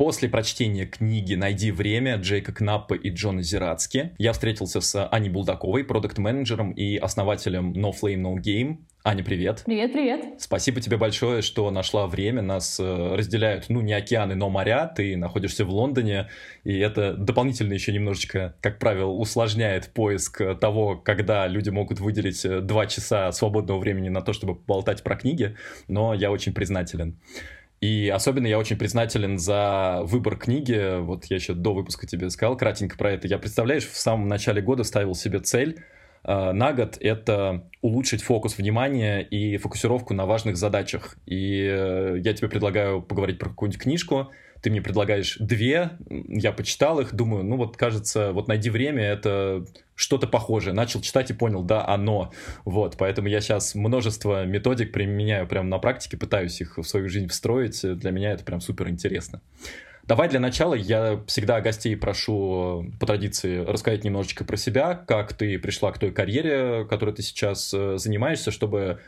После прочтения книги «Найди время» Джейка Кнаппа и Джона Зирацки я встретился с Аней Булдаковой, продукт-менеджером и основателем No Flame No Game. Аня, привет. Привет, привет. Спасибо тебе большое, что нашла время. Нас э, разделяют, ну, не океаны, но моря. Ты находишься в Лондоне, и это дополнительно еще немножечко, как правило, усложняет поиск того, когда люди могут выделить э, два часа свободного времени на то, чтобы болтать про книги. Но я очень признателен. И особенно я очень признателен за выбор книги. Вот я еще до выпуска тебе сказал кратенько про это. Я, представляешь, в самом начале года ставил себе цель Э, на год это улучшить фокус внимания и фокусировку на важных задачах. И э, я тебе предлагаю поговорить про какую-нибудь книжку, ты мне предлагаешь две, я почитал их, думаю, ну вот кажется, вот найди время, это что-то похожее. Начал читать и понял, да, оно. Вот, поэтому я сейчас множество методик применяю прямо на практике, пытаюсь их в свою жизнь встроить. Для меня это прям супер интересно. Давай для начала я всегда гостей прошу по традиции рассказать немножечко про себя, как ты пришла к той карьере, которой ты сейчас э, занимаешься, чтобы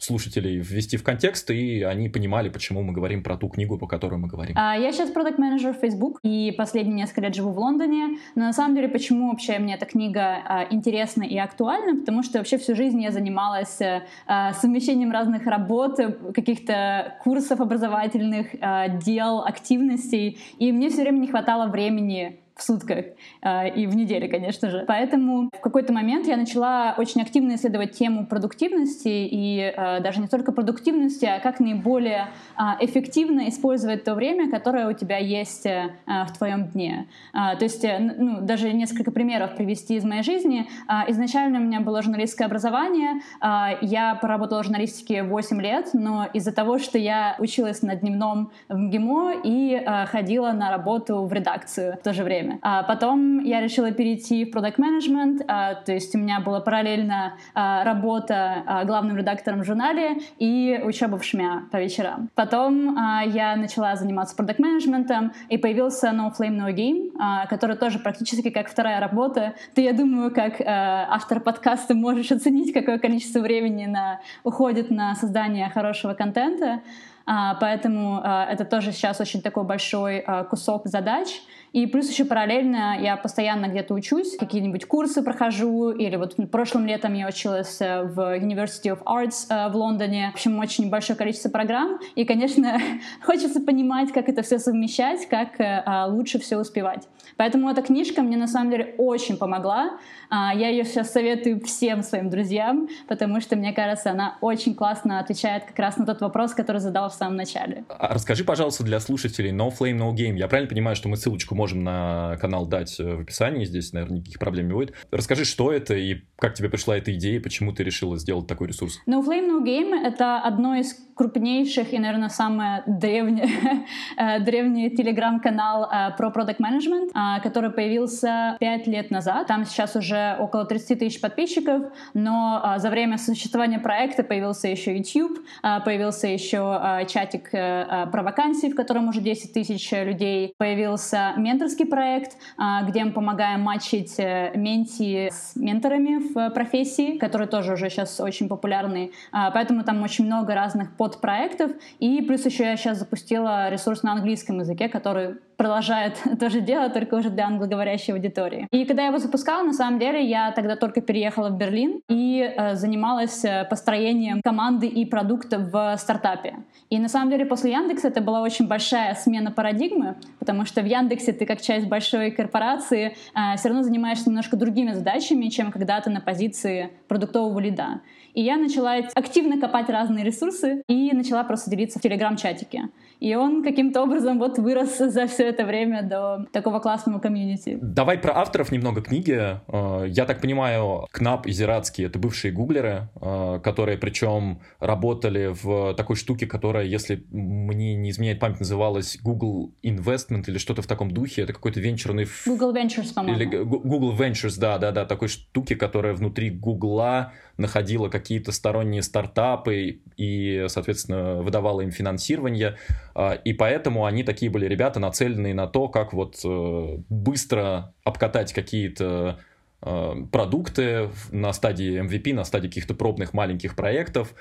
слушателей ввести в контекст, и они понимали, почему мы говорим про ту книгу, по которой мы говорим. А, я сейчас продукт менеджер Facebook, и последние несколько лет живу в Лондоне. Но на самом деле, почему вообще мне эта книга а, интересна и актуальна? Потому что вообще всю жизнь я занималась а, совмещением разных работ, каких-то курсов образовательных, а, дел, активностей, и мне все время не хватало времени в сутках э, и в неделю, конечно же. Поэтому в какой-то момент я начала очень активно исследовать тему продуктивности и э, даже не только продуктивности, а как наиболее э, эффективно использовать то время, которое у тебя есть э, в твоем дне. Э, то есть, э, ну, даже несколько примеров привести из моей жизни. Э, изначально у меня было журналистское образование, э, я поработала в журналистике 8 лет, но из-за того, что я училась на дневном в МГИМО и э, ходила на работу в редакцию в то же время, время. А потом я решила перейти в продукт менеджмент а, то есть у меня была параллельно а, работа а, главным редактором в журнале и учеба в ШМЯ по вечерам. Потом я начала заниматься продукт менеджментом и появился No Flame No Game, который тоже практически как вторая работа. Ты, я думаю, как автор подкаста можешь оценить, какое количество времени на, уходит на создание хорошего контента. Поэтому это тоже сейчас очень такой большой кусок задач. И плюс еще параллельно я постоянно где-то учусь, какие-нибудь курсы прохожу, или вот прошлым летом я училась э, в University of Arts э, в Лондоне. В общем, очень большое количество программ. И, конечно, хочется понимать, как это все совмещать, как э, лучше все успевать. Поэтому эта книжка мне на самом деле очень помогла. Я ее сейчас советую всем своим друзьям, потому что, мне кажется, она очень классно отвечает как раз на тот вопрос, который задал в самом начале. А расскажи, пожалуйста, для слушателей No Flame, No Game. Я правильно понимаю, что мы ссылочку можем на канал дать э, в описании, здесь, наверное, никаких проблем не будет. Расскажи, что это и как тебе пришла эта идея, почему ты решила сделать такой ресурс? No Flame, No Game — это одно из крупнейших и, наверное, самое древнее, э, древний телеграм-канал э, про продукт менеджмент который появился пять лет назад. Там сейчас уже около 30 тысяч подписчиков, но за время существования проекта появился еще YouTube, появился еще чатик про вакансии, в котором уже 10 тысяч людей, появился менторский проект, а, где мы помогаем матчить э, менти с менторами в профессии, которые тоже уже сейчас очень популярны. А, поэтому там очень много разных подпроектов. И плюс еще я сейчас запустила ресурс на английском языке, который продолжает то же дело, только уже для англоговорящей аудитории. И когда я его запускала, на самом деле, я тогда только переехала в Берлин и э, занималась э, построением команды и продукта в стартапе. И на самом деле после Яндекса это была очень большая смена парадигмы, потому что в Яндексе ты как часть большой корпорации э, все равно занимаешься немножко другими задачами, чем когда ты на позиции продуктового лида. И я начала активно копать разные ресурсы и начала просто делиться в телеграм-чатике. И он каким-то образом вот вырос за все это время до такого классного комьюнити. Давай про авторов немного книги. Э, я так понимаю, Кнап и Зирацкий — это бывшие гуглеры, э, которые причем работали в такой штуке, которая, если мне не изменяет память, называлась Google Investment или что-то в таком духе. Это какой-то венчурный... Google Ventures, по-моему. Или Google Ventures, да-да-да, такой штуки, которая внутри Гугла находила какие-то сторонние стартапы и, соответственно, выдавала им финансирование. А, и поэтому они такие были ребята, нацеленные на то, как вот э, быстро обкатать какие-то э, продукты на стадии MVP, на стадии каких-то пробных маленьких проектов.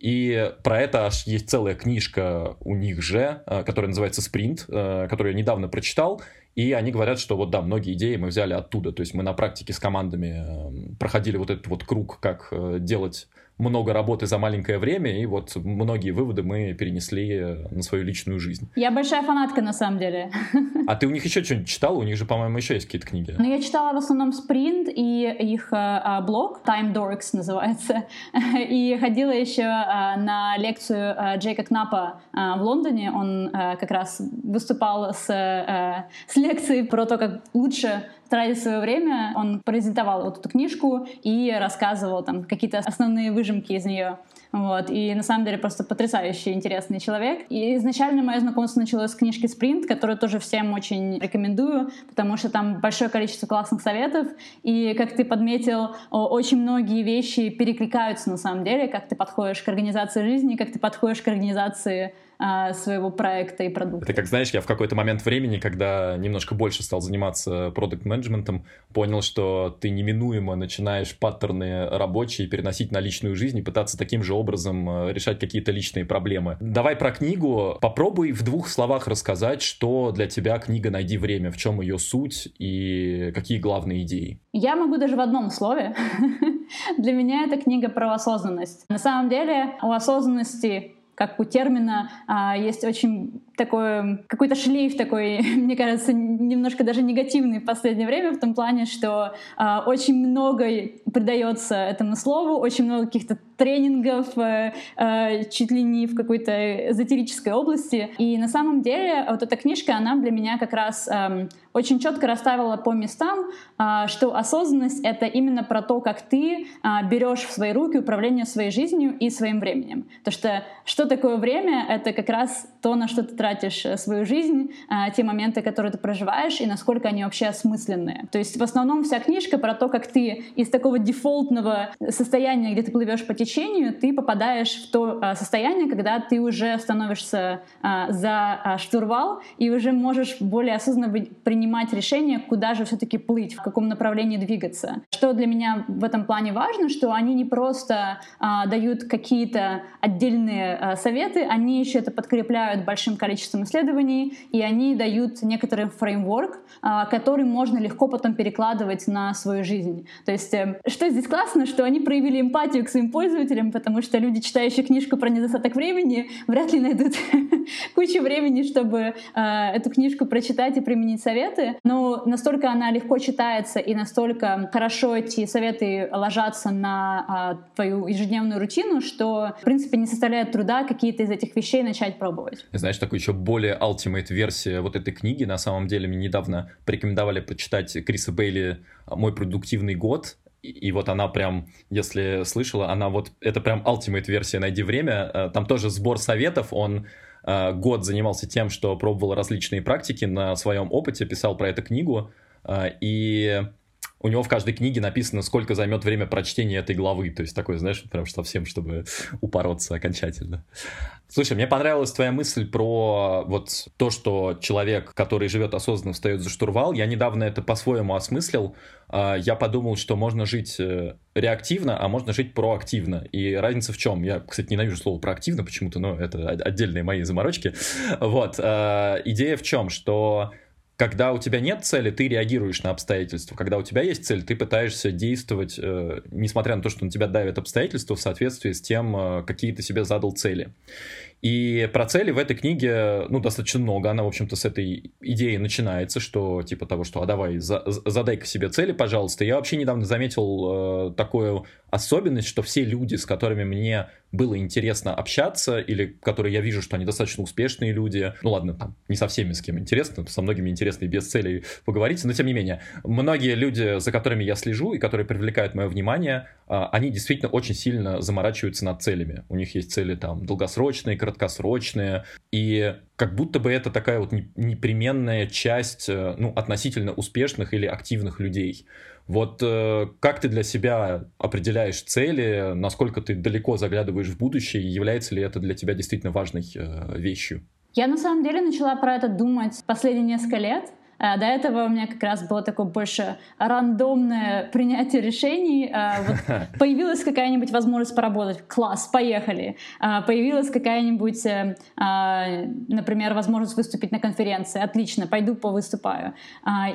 И про это аж есть целая книжка у них же, э, которая называется «Спринт», которую я недавно прочитал. И они говорят, что вот да, многие идеи мы взяли оттуда. То есть мы на практике с командами эм, проходили вот этот вот круг, как э, делать много работы за маленькое время, и вот многие выводы мы перенесли э, на свою личную жизнь. Я большая фанатка, на самом деле. А ты у них еще что-нибудь читала? У них же, по-моему, еще есть какие-то книги. Ну, я читала в основном Sprint и их э, блог, Time Dorks называется, и ходила еще э, на лекцию э, Джейка Кнапа э, в Лондоне. Он э, как раз выступал с, э, с лекцией про то, как лучше тратить свое время. Он презентовал вот эту книжку и рассказывал там какие-то основные выжимки из нее. Вот. И на самом деле просто потрясающий, интересный человек. И изначально мое знакомство началось с книжки «Спринт», которую тоже всем очень рекомендую, потому что там большое количество классных советов. И, как ты подметил, очень многие вещи перекликаются на самом деле, как ты подходишь к организации жизни, как ты подходишь к организации своего проекта и продукта. Это как, знаешь, я в какой-то момент времени, когда немножко больше стал заниматься продукт-менеджментом, понял, что ты неминуемо начинаешь паттерны рабочие переносить на личную жизнь и пытаться таким же образом э, решать какие-то личные проблемы. Давай про книгу. Попробуй в двух словах рассказать, что для тебя книга «Найди время», в чем ее суть и какие главные идеи. Я могу даже в одном слове. Для меня это книга про осознанность. На самом деле у осознанности как у термина а, есть очень такой какой-то шлейф такой, мне кажется, немножко даже негативный в последнее время в том плане, что а, очень много придается этому слову, очень много каких-то тренингов, э, э, чуть ли не в какой-то эзотерической области. И на самом деле вот эта книжка, она для меня как раз э, очень четко расставила по местам, э, что осознанность — это именно про то, как ты э, берешь в свои руки управление своей жизнью и своим временем. То что что такое время? Это как раз то, на что ты тратишь э, свою жизнь, э, те моменты, которые ты проживаешь, и насколько они вообще осмысленные. То есть в основном вся книжка про то, как ты из такого дефолтного состояния, где ты плывешь по течению, ты попадаешь в то э, состояние, когда ты уже становишься за штурвал и уже можешь более осознанно принимать решение, куда же все-таки плыть, в каком направлении двигаться. Что для меня в этом плане важно, что они не просто дают какие-то отдельные советы, они еще это подкрепляют большим количеством исследований, и они дают некоторый фреймворк, а, который можно легко потом перекладывать на свою жизнь. То есть, э, что здесь классно, что они проявили эмпатию к своим пользователям, потому что люди, читающие книжку про недостаток времени, вряд ли найдут кучу времени, чтобы а, эту книжку прочитать и применить советы. Но настолько она легко читается и настолько хорошо эти советы ложатся на а, твою ежедневную рутину, что, в принципе, не составляет труда какие-то из этих вещей начать пробовать. Знаешь, такой еще более ultimate версия вот этой книги. На самом деле, мне недавно порекомендовали почитать Криса Бейли «Мой продуктивный год». И, вот она прям, если слышала, она вот, это прям ultimate версия «Найди время». Э, там тоже сбор советов, он э, год занимался тем, что пробовал различные практики на своем опыте, писал про эту книгу, э, и у него в каждой книге написано, сколько займет время прочтения этой главы. То есть такой, знаешь, прям совсем, чтобы упороться окончательно. Слушай, мне понравилась твоя мысль про вот то, что человек, который живет осознанно, встает за штурвал. Я недавно это по-своему осмыслил. А, я подумал, что можно жить э, реактивно, а можно жить проактивно. И разница в чем? Я, кстати, ненавижу слово проактивно почему-то, но это отдельные мои заморочки. Вот. А, идея в чем? Что когда у тебя нет цели, ты реагируешь на обстоятельства. Когда у тебя есть цель, ты пытаешься действовать, э, несмотря на то, что на тебя давят обстоятельства, в соответствии с тем, э, какие ты себе задал цели. И про цели в этой книге, ну, достаточно много. Она, в общем-то, с этой идеи начинается, что, типа того, что, а давай, за, задай-ка себе цели, пожалуйста. Я вообще недавно заметил э, такую особенность, что все люди, с которыми мне было интересно общаться, или которые я вижу, что они достаточно успешные люди, ну ладно, там, не со всеми, с кем интересно, со многими интересно и без целей поговорить, но тем не менее, многие люди, за которыми я слежу и которые привлекают мое внимание, э, они действительно очень сильно заморачиваются над целями. У них есть цели там долгосрочные, краткосрочные, и как будто бы это такая вот непременная часть э, ну, относительно успешных или активных людей. Вот э, как ты для себя определяешь цели, насколько ты далеко заглядываешь в будущее, и является ли это для тебя действительно важной э, вещью? Я на самом деле начала про это думать последние несколько лет, до этого у меня как раз было такое больше рандомное принятие решений. А, вот появилась какая-нибудь возможность поработать. Класс, поехали. А, появилась какая-нибудь, э, например, возможность выступить на конференции. Отлично, пойду повыступаю.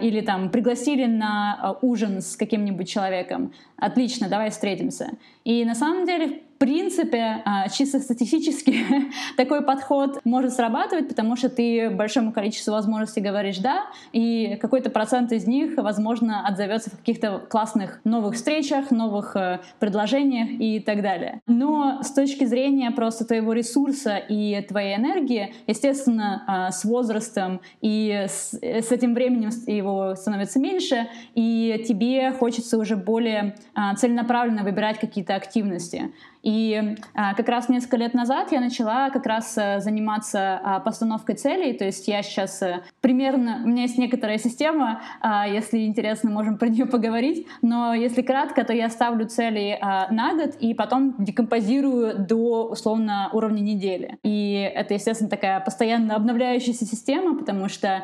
Или там пригласили на ужин с каким-нибудь человеком. Отлично, давай встретимся. И на самом деле принципе, а, чисто статистически такой подход может срабатывать, потому что ты большому количеству возможностей говоришь «да», и какой-то процент из них, возможно, отзовется в каких-то классных новых встречах, новых э, предложениях и так далее. Но с точки зрения просто твоего ресурса и твоей энергии, естественно, а, с возрастом и с, с этим временем его становится меньше, и тебе хочется уже более а, целенаправленно выбирать какие-то активности. И а, как раз несколько лет назад я начала как раз а, заниматься а, постановкой целей, то есть я сейчас а, примерно, у меня есть некоторая система, а, если интересно, можем про нее поговорить, но если кратко, то я ставлю цели на год и потом декомпозирую до условно уровня недели. И это, естественно, такая постоянно обновляющаяся система, потому что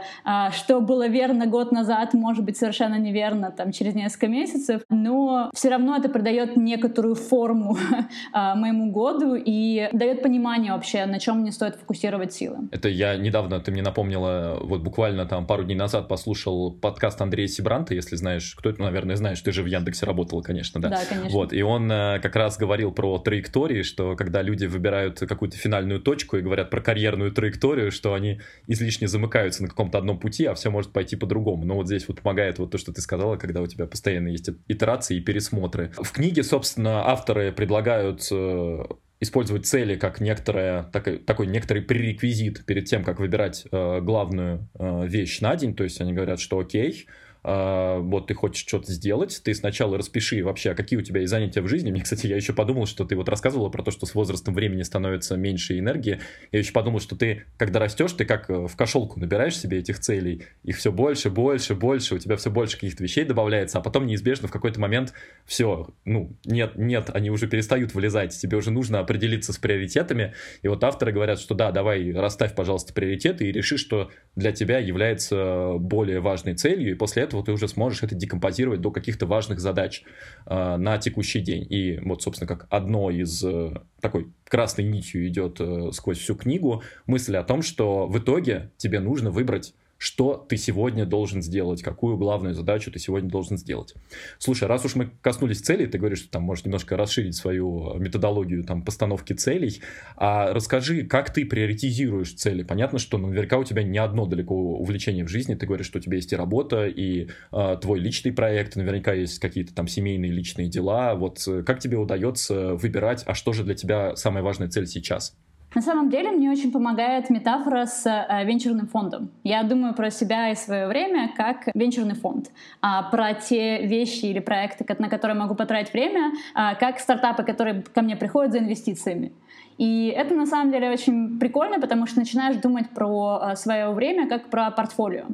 что было верно год назад, может быть совершенно неверно там через несколько месяцев, но все равно это придает некоторую форму а, моему году и дает понимание вообще, на чем мне стоит фокусировать силы. Это я недавно, ты мне напомнила, вот буквально там пару дней назад послушал подкаст Андрея Сибранта, если знаешь, кто это, наверное, знаешь, ты же в Яндексе работала, конечно, да? Да, конечно. Вот, и он э, как раз говорил про траектории, что когда люди выбирают какую-то финальную точку и говорят про карьерную траекторию, что они излишне замыкаются на каком-то одном пути, а все может пойти по-другому. Но вот здесь вот помогает вот то, что ты сказала, когда у тебя постоянно есть итерации и пересмотры. В книге, собственно, авторы предлагают э, использовать цели как некоторое, так, такой некоторый пререквизит перед тем, как выбирать э, главную э, вещь на день. То есть они говорят, что окей, вот ты хочешь что-то сделать, ты сначала распиши вообще, какие у тебя есть занятия в жизни. Мне, кстати, я еще подумал, что ты вот рассказывала про то, что с возрастом времени становится меньше энергии. Я еще подумал, что ты, когда растешь, ты как э, в кошелку набираешь себе этих целей, их все больше, больше, больше, у тебя все больше каких-то вещей добавляется, а потом неизбежно в какой-то момент все, ну, нет, нет, они уже перестают вылезать, тебе уже нужно определиться с приоритетами. И вот авторы говорят, что да, давай расставь, пожалуйста, приоритеты и реши, что для тебя является более важной целью, и после этого этого ты уже сможешь это декомпозировать до каких-то важных задач э, на текущий день. И вот, собственно, как одно из э, такой красной нитью идет э, сквозь всю книгу мысль о том, что в итоге тебе нужно выбрать что ты сегодня должен сделать, какую главную задачу ты сегодня должен сделать. Слушай, раз уж мы коснулись целей, ты говоришь, что там можешь немножко расширить свою методологию там, постановки целей, а расскажи, как ты приоритизируешь цели? Понятно, что наверняка у тебя не одно далеко увлечение в жизни, ты говоришь, что у тебя есть и работа, и э, твой личный проект, наверняка есть какие-то там семейные личные дела, вот э, как тебе удается выбирать, а что же для тебя самая важная цель сейчас? На самом деле мне очень помогает метафора с э, венчурным фондом. Я думаю про себя и свое время как венчурный фонд, а про те вещи или проекты, на которые могу потратить время, а, как стартапы, которые ко мне приходят за инвестициями. И это на самом деле очень прикольно, потому что начинаешь думать про э, свое время как про портфолио.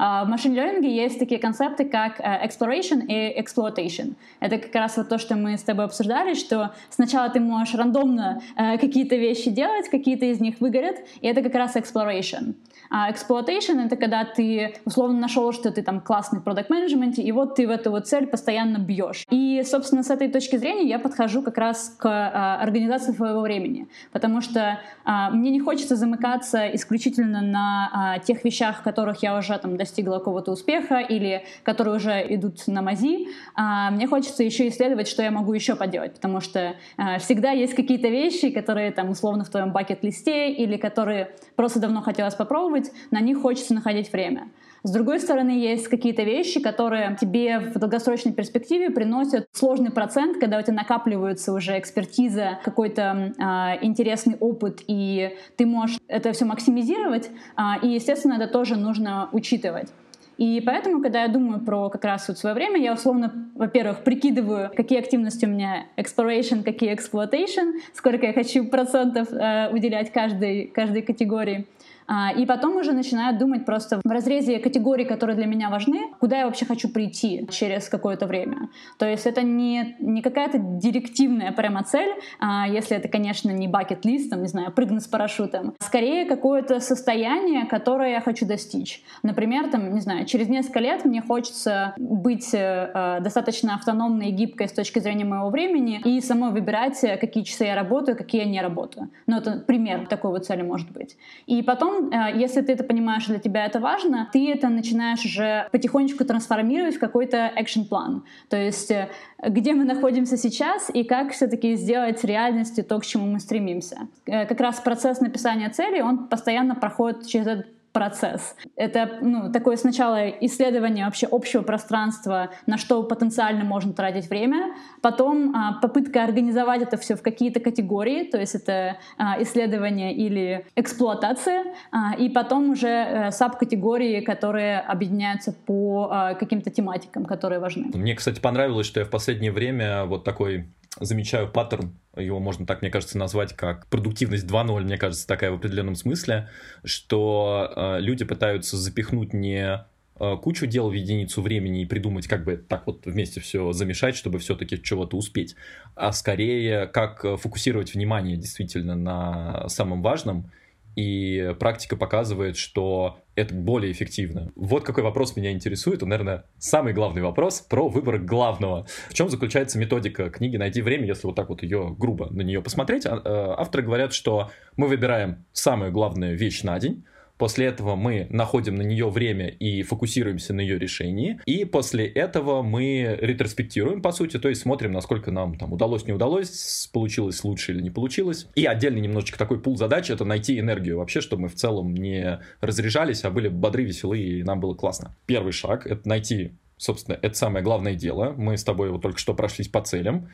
А, в машин-лернинге есть такие концепты, как э, exploration и exploitation. Это как раз вот то, что мы с тобой обсуждали, что сначала ты можешь рандомно э, какие-то вещи делать, какие-то из них выгорят, и это как раз exploration. А exploitation — это когда ты условно нашел, что ты там классный в продукт менеджменте и вот ты в эту вот цель постоянно бьешь. И, собственно, с этой точки зрения я подхожу как раз к организации своего времени, потому что а, мне не хочется замыкаться исключительно на а, тех вещах, в которых я уже там достигла какого-то успеха или которые уже идут на мази. А, мне хочется еще исследовать, что я могу еще поделать, потому что а, всегда есть какие-то вещи, которые там условно в твоем бакет-листе или которые просто давно хотелось попробовать, на них хочется находить время. С другой стороны, есть какие-то вещи, которые тебе в долгосрочной перспективе приносят сложный процент, когда у тебя накапливается уже экспертиза, какой-то э, интересный опыт, и ты можешь это все максимизировать, э, и, естественно, это тоже нужно учитывать. И поэтому, когда я думаю про как раз вот свое время, я условно, во-первых, прикидываю, какие активности у меня exploration, какие exploitation, сколько я хочу процентов э, уделять каждой, каждой категории. А, и потом уже начинают думать просто в разрезе категорий, которые для меня важны, куда я вообще хочу прийти через какое-то время. То есть это не, не какая-то директивная прямо цель, а, если это, конечно, не бакет-лист, там, не знаю, прыгнуть с парашютом. Скорее какое-то состояние, которое я хочу достичь. Например, там, не знаю, через несколько лет мне хочется быть э, достаточно автономной и гибкой с точки зрения моего времени и самой выбирать, какие часы я работаю, какие я не работаю. Ну, это пример такой вот цели может быть. И потом, э, если ты это понимаешь, для тебя это важно, ты это начинаешь уже потихонечку трансформировать в какой-то экшен-план. То есть э, где мы находимся сейчас и как все-таки сделать реальностью то, к чему мы стремимся. Э, как раз процесс написания целей, он постоянно проходит через этот процесс. Это ну, такое сначала исследование вообще общего пространства, на что потенциально можно тратить время, потом а, попытка организовать это все в какие-то категории, то есть это а, исследование или эксплуатация, а, и потом уже а, саб-категории, которые объединяются по а, каким-то тематикам, которые важны. Мне, кстати, понравилось, что я в последнее время вот такой замечаю паттерн, его можно так, мне кажется, назвать как продуктивность 2.0, мне кажется, такая в определенном смысле, что э, люди пытаются запихнуть не э, кучу дел в единицу времени и придумать, как бы так вот вместе все замешать, чтобы все-таки чего-то успеть, а скорее как фокусировать внимание действительно на самом важном. И практика показывает, что это более эффективно. Вот какой вопрос меня интересует, он, наверное, самый главный вопрос про выбор главного. В чем заключается методика книги «Найди время», если вот так вот ее грубо на нее посмотреть? А, э, авторы говорят, что мы выбираем самую главную вещь на день, После этого мы находим на нее время и фокусируемся на ее решении. И после этого мы ретроспектируем, по сути, то есть смотрим, насколько нам там удалось, не удалось, получилось лучше или не получилось. И отдельный немножечко такой пул задач — это найти энергию вообще, чтобы мы в целом не разряжались, а были бодры, веселы, и нам было классно. Первый шаг — это найти собственно, это самое главное дело. Мы с тобой вот только что прошлись по целям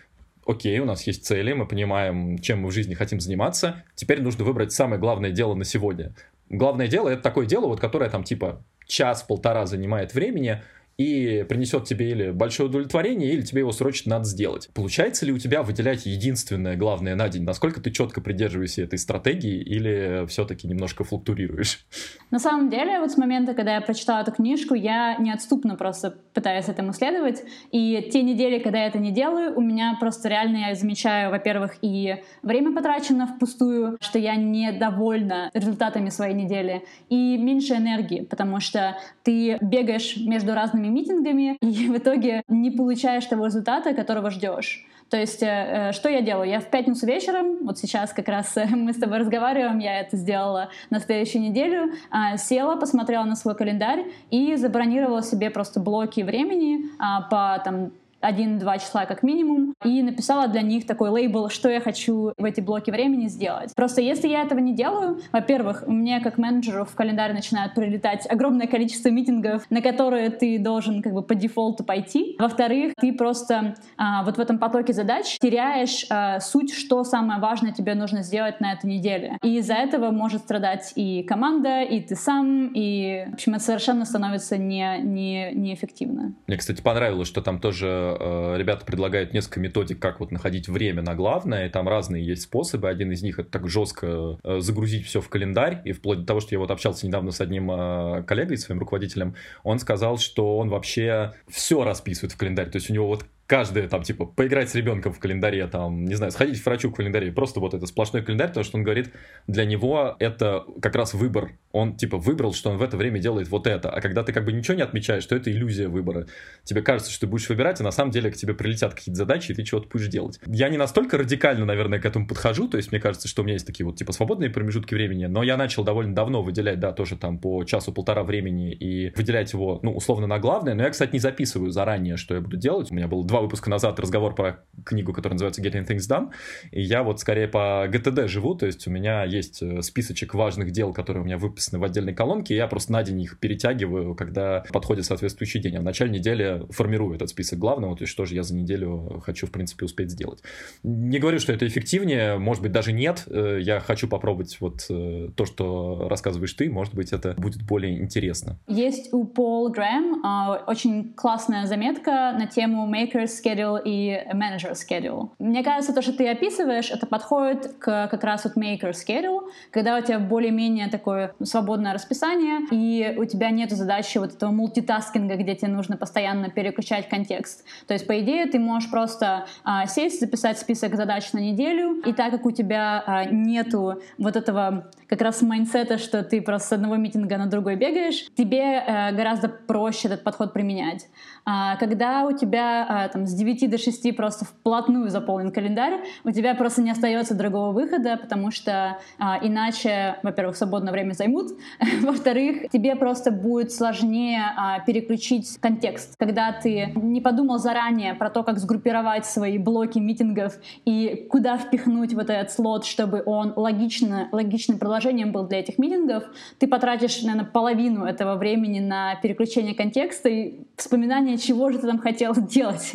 окей, у нас есть цели, мы понимаем, чем мы в жизни хотим заниматься, теперь нужно выбрать самое главное дело на сегодня главное дело это такое дело, вот которое там типа час-полтора занимает времени, и принесет тебе или большое удовлетворение, или тебе его срочно надо сделать. Получается ли у тебя выделять единственное главное на день? Насколько ты четко придерживаешься этой стратегии или все-таки немножко флуктурируешь? На самом деле, вот с момента, когда я прочитала эту книжку, я неотступно просто пытаюсь этому следовать. И те недели, когда я это не делаю, у меня просто реально я замечаю, во-первых, и время потрачено впустую, что я недовольна результатами своей недели, и меньше энергии, потому что ты бегаешь между разными разными митингами, и в итоге не получаешь того результата, которого ждешь. То есть, э, э, что я делаю? Я в пятницу вечером, вот сейчас как раз э, мы с тобой разговариваем, я это сделала на следующую неделю, э, села, посмотрела на свой календарь и забронировала себе просто блоки времени э, по там один-два числа как минимум, и написала для них такой лейбл, что я хочу в эти блоки времени сделать. Просто если я этого не делаю, во-первых, мне как менеджеру в календарь начинают прилетать огромное количество митингов, на которые ты должен как бы по дефолту пойти. Во-вторых, ты просто а, вот в этом потоке задач теряешь а, суть, что самое важное тебе нужно сделать на этой неделе. И из-за этого может страдать и команда, и ты сам, и, в общем, это совершенно становится не, не, неэффективно. Мне, кстати, понравилось, что там тоже э, ребята предлагают несколько методик, как вот находить время на главное, и там разные есть способы. Один из них это так жестко э, загрузить все в календарь, и вплоть до того, что я вот общался недавно с одним э, коллегой, своим руководителем, он сказал, что он вообще все расписывает в календарь, то есть у него вот каждое, там, типа, поиграть с ребенком в календаре, там, не знаю, сходить к врачу в календаре, просто вот это сплошной календарь, потому что он говорит, для него это как раз выбор. Он, типа, выбрал, что он в это время делает вот это. А когда ты как бы ничего не отмечаешь, то это иллюзия выбора. Тебе кажется, что ты будешь выбирать, а на самом деле к тебе прилетят какие-то задачи, и ты чего-то будешь делать. Я не настолько радикально, наверное, к этому подхожу, то есть мне кажется, что у меня есть такие вот, типа, свободные промежутки времени, но я начал довольно давно выделять, да, тоже там по часу-полтора времени и выделять его, ну, условно на главное, но я, кстати, не записываю заранее, что я буду делать. У меня было два выпуска назад разговор про книгу, которая называется Getting Things Done, и я вот скорее по ГТД живу, то есть у меня есть э, списочек важных дел, которые у меня выписаны в отдельной колонке, и я просто на день их перетягиваю, когда подходит соответствующий день. А в начале недели формирую этот список главного, то есть что же я за неделю хочу, в принципе, успеть сделать. Не говорю, что это эффективнее, может быть, даже нет. Э, я хочу попробовать вот э, то, что рассказываешь ты, может быть, это будет более интересно. Есть у Пол Грэм очень классная заметка на тему Maker maker schedule и manager schedule. Мне кажется, то, что ты описываешь, это подходит к как раз вот maker schedule, когда у тебя более-менее такое свободное расписание, и у тебя нет задачи вот этого мультитаскинга, где тебе нужно постоянно переключать контекст. То есть, по идее, ты можешь просто а, сесть, записать список задач на неделю, и так как у тебя а, нету вот этого как раз майнсета, что ты просто с одного митинга на другой бегаешь, тебе а, гораздо проще этот подход применять. А, когда у тебя а, там, с 9 до 6 просто вплотную заполнен календарь, у тебя просто не остается другого выхода, потому что а, иначе, во-первых, свободное время займут, во-вторых, тебе просто будет сложнее переключить контекст. Когда ты не подумал заранее про то, как сгруппировать свои блоки митингов и куда впихнуть вот этот слот, чтобы он логично, логичным продолжением был для этих митингов, ты потратишь, наверное, половину этого времени на переключение контекста и вспоминание понимание, чего же ты там хотел делать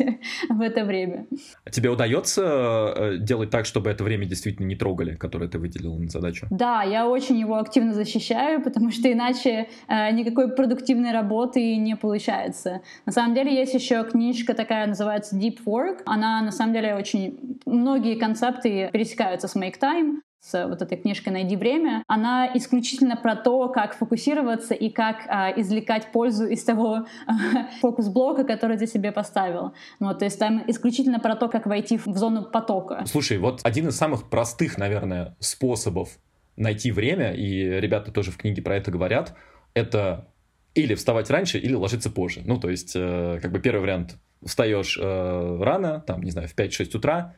в это время. А тебе удается э, делать так, чтобы это время действительно не трогали, которое ты выделил на задачу? Да, я очень его активно защищаю, потому что иначе э, никакой продуктивной работы не получается. На самом деле есть еще книжка такая, называется Deep Work. Она на самом деле очень... Многие концепты пересекаются с Make Time с вот этой книжкой «Найди время», она исключительно про то, как фокусироваться и как а, извлекать пользу из того а, фокус-блока, который ты себе поставил. Вот, то есть там исключительно про то, как войти в зону потока. Слушай, вот один из самых простых, наверное, способов найти время, и ребята тоже в книге про это говорят, это или вставать раньше, или ложиться позже. Ну, то есть, э, как бы первый вариант, встаешь э, рано, там, не знаю, в 5-6 утра,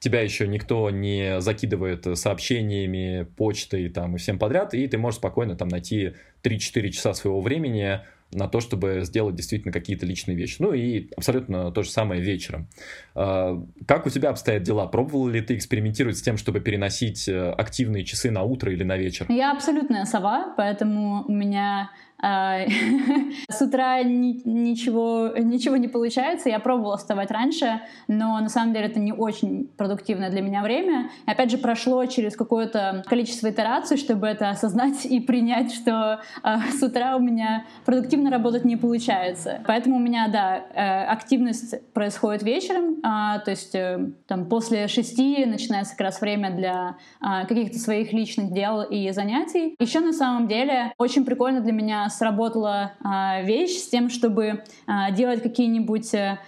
тебя еще никто не закидывает сообщениями, почтой там и всем подряд, и ты можешь спокойно там найти 3-4 часа своего времени на то, чтобы сделать действительно какие-то личные вещи. Ну и абсолютно то же самое вечером. А, как у тебя обстоят дела? Пробовал ли ты экспериментировать с тем, чтобы переносить э, активные часы на утро или на вечер? Я абсолютная сова, поэтому у меня с утра ничего, ничего не получается. Я пробовала вставать раньше, но на самом деле это не очень продуктивное для меня время. И опять же, прошло через какое-то количество итераций, чтобы это осознать и принять, что а, с утра у меня продуктивно работать не получается. Поэтому у меня, да, э, активность происходит вечером, а, то есть э, там после шести начинается как раз время для каких-то своих личных дел и занятий. Еще на самом деле очень прикольно для меня сработала а, вещь с тем, чтобы а, делать какие-нибудь э,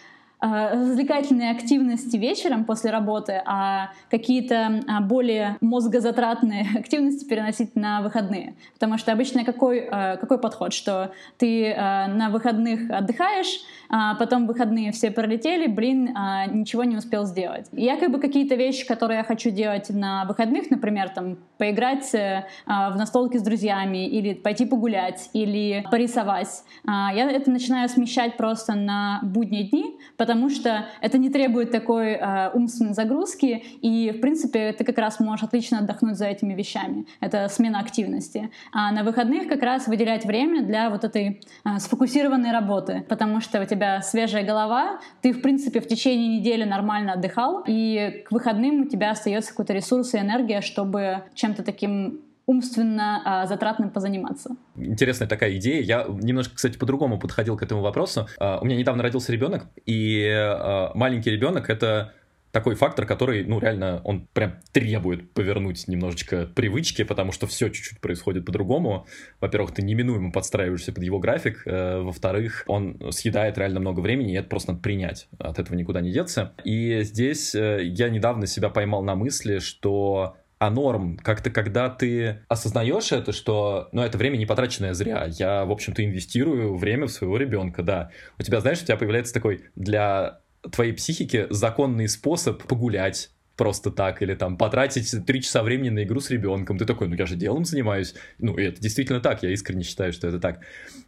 развлекательные активности вечером после работы, а какие-то а, более мозгозатратные активности переносить на выходные. Потому что обычно какой, а, какой подход, что ты на выходных отдыхаешь, а потом выходные все пролетели, блин, ничего не успел сделать. Я как бы какие-то вещи, которые я хочу делать на выходных, например, там поиграть э, в настолки с друзьями, или пойти погулять, или порисовать, я это начинаю смещать просто на будние дни, потому потому что это не требует такой э, умственной загрузки, и, в принципе, ты как раз можешь отлично отдохнуть за этими вещами. Это смена активности. А на выходных как раз выделять время для вот этой э, сфокусированной работы, потому что у тебя свежая голова, ты, в принципе, в течение недели нормально отдыхал, и к выходным у тебя остается какой-то ресурс и энергия, чтобы чем-то таким умственно а, затратным позаниматься. Интересная такая идея. Я немножко, кстати, по-другому подходил к этому вопросу. А, у меня недавно родился ребенок, и а, маленький ребенок это такой фактор, который, ну, реально, он прям требует повернуть немножечко привычки, потому что все чуть-чуть происходит по-другому. Во-первых, ты неминуемо подстраиваешься под его график. Э, во-вторых, он съедает реально много времени, и это просто надо принять. От этого никуда не деться. И здесь э, я недавно себя поймал на мысли, что а норм, как-то когда ты осознаешь это, что, ну, это время не потраченное зря, я, в общем-то, инвестирую время в своего ребенка, да. У тебя, знаешь, у тебя появляется такой для твоей психики законный способ погулять, просто так, или там потратить три часа времени на игру с ребенком. Ты такой, ну я же делом занимаюсь. Ну, и это действительно так, я искренне считаю, что это так.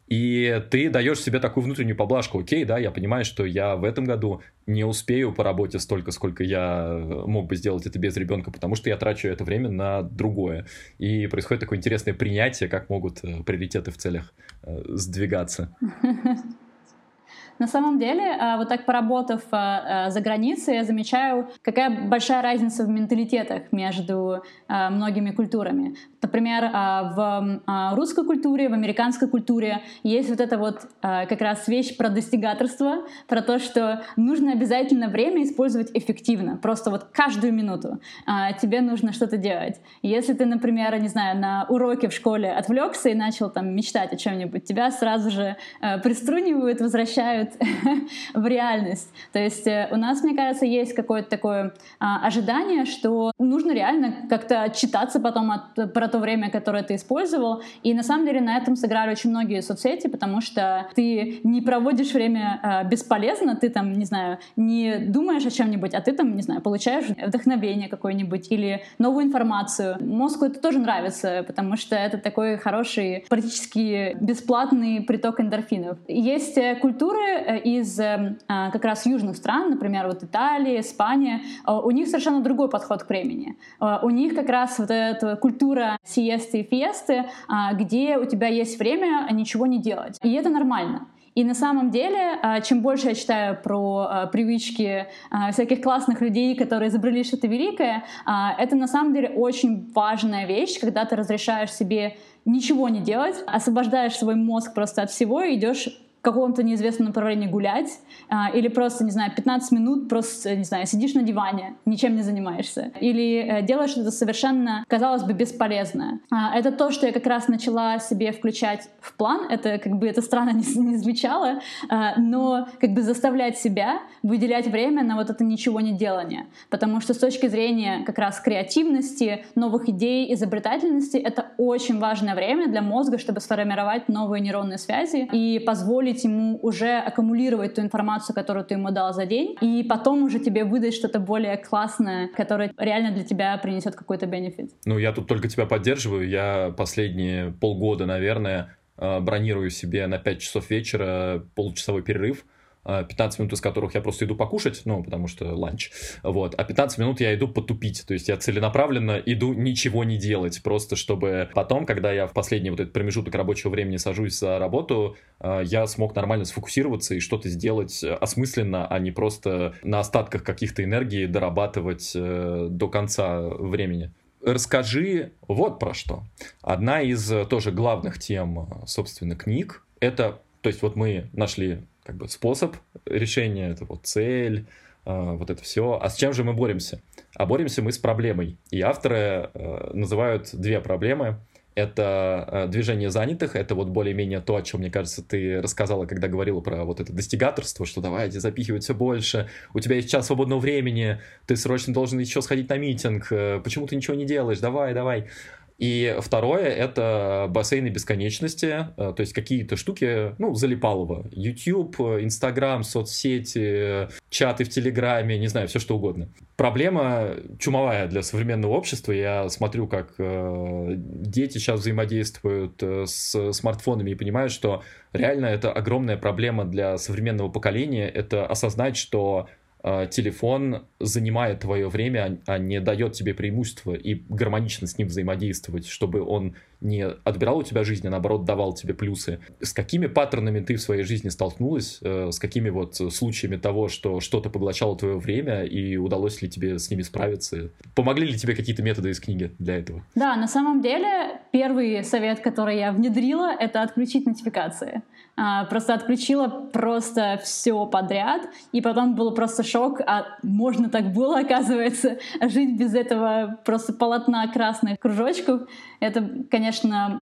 И ты даешь себе такую внутреннюю поблажку. Окей, да, я понимаю, что я в этом году не успею по работе столько, сколько я мог бы сделать это без ребенка, потому что я трачу это время на другое. И происходит такое интересное принятие, как могут э, приоритеты в целях э, сдвигаться. На самом деле, э, вот так поработав э, за границей, я замечаю, какая большая разница в менталитетах между многими культурами. Например, в русской культуре, в американской культуре есть вот эта вот как раз вещь про достигаторство, про то, что нужно обязательно время использовать эффективно, просто вот каждую минуту тебе нужно что-то делать. Если ты, например, не знаю, на уроке в школе отвлекся и начал там мечтать о чем-нибудь, тебя сразу же приструнивают, возвращают в реальность. То есть э, у нас, мне кажется, есть какое-то такое а, ожидание, что нужно реально как-то отчитаться потом от, про то время, которое ты использовал. И на самом деле на этом сыграли очень многие соцсети, потому что ты не проводишь время а, бесполезно, ты там, не знаю, не думаешь о чем-нибудь, а ты там, не знаю, получаешь вдохновение какое-нибудь или новую информацию. Мозгу это тоже нравится, потому что это такой хороший, практически бесплатный приток эндорфинов. Есть э, культуры из э, а, как раз южных стран, например, вот Италия, Испания, у них совершенно другой подход к времени. У них как раз вот эта культура сиесты и фиесты, а, где у тебя есть время ничего не делать. И это нормально. И на самом деле, а, чем больше я читаю про привычки всяких классных людей, которые изобрели что-то великое, это на самом деле очень важная вещь, когда ты разрешаешь себе ничего не делать, освобождаешь свой мозг просто от всего и идешь каком-то неизвестном направлении гулять, а, или просто, не знаю, 15 минут просто, не знаю, сидишь на диване, ничем не занимаешься, или э, делаешь что-то совершенно, казалось бы, бесполезное. А, это то, что я как раз начала себе включать в план, это как бы это странно не, не звучало, а, но как бы заставлять себя выделять время на вот это ничего не делание, потому что с точки зрения как раз креативности, новых идей, изобретательности, это очень важное время для мозга, чтобы сформировать новые нейронные связи и позволить позволить ему уже аккумулировать ту информацию, которую ты ему дал за день, и потом уже тебе выдать что-то более классное, которое реально для тебя принесет какой-то бенефит. Ну, я тут только тебя поддерживаю. Я последние полгода, наверное, э, бронирую себе на 5 часов вечера получасовой перерыв, 15 минут из которых я просто иду покушать, ну, потому что ланч, вот, а 15 минут я иду потупить, то есть я целенаправленно иду ничего не делать, просто чтобы потом, когда я в последний вот этот промежуток рабочего времени сажусь за работу, а, я смог нормально сфокусироваться и что-то сделать осмысленно, а не просто на остатках каких-то энергии дорабатывать э, до конца времени расскажи вот про что. Одна из э, тоже главных тем, собственно, книг, это, то есть вот мы нашли как бы способ решения, это вот цель, э, вот это все. А с чем же мы боремся? А боремся мы с проблемой. И авторы э, называют две проблемы. Это э, движение занятых, это вот более-менее то, о чем, мне кажется, ты рассказала, когда говорила про вот это достигаторство, что давайте запихивать все больше, у тебя есть час свободного времени, ты срочно должен еще сходить на митинг, почему ты ничего не делаешь, давай, давай. И второе — это бассейны бесконечности, э, то есть какие-то штуки, ну, залипалово. YouTube, Instagram, соцсети, чаты в Телеграме, не знаю, все что угодно. Проблема чумовая для современного общества. Я смотрю, как э, дети сейчас взаимодействуют э, с смартфонами и понимаю, что реально это огромная проблема для современного поколения. Это осознать, что телефон занимает твое время, а, а не дает тебе преимущество и гармонично с ним взаимодействовать, чтобы он не отбирал у тебя жизнь, а наоборот давал тебе плюсы. С какими паттернами ты в своей жизни столкнулась? Э, с какими вот случаями того, что что-то поглощало твое время и удалось ли тебе с ними справиться? Помогли ли тебе какие-то методы из книги для этого? Да, на самом деле первый совет, который я внедрила, это отключить нотификации. А, просто отключила просто все подряд, и потом был просто шок, а можно так было, оказывается, жить без этого просто полотна красных кружочков. Это, конечно,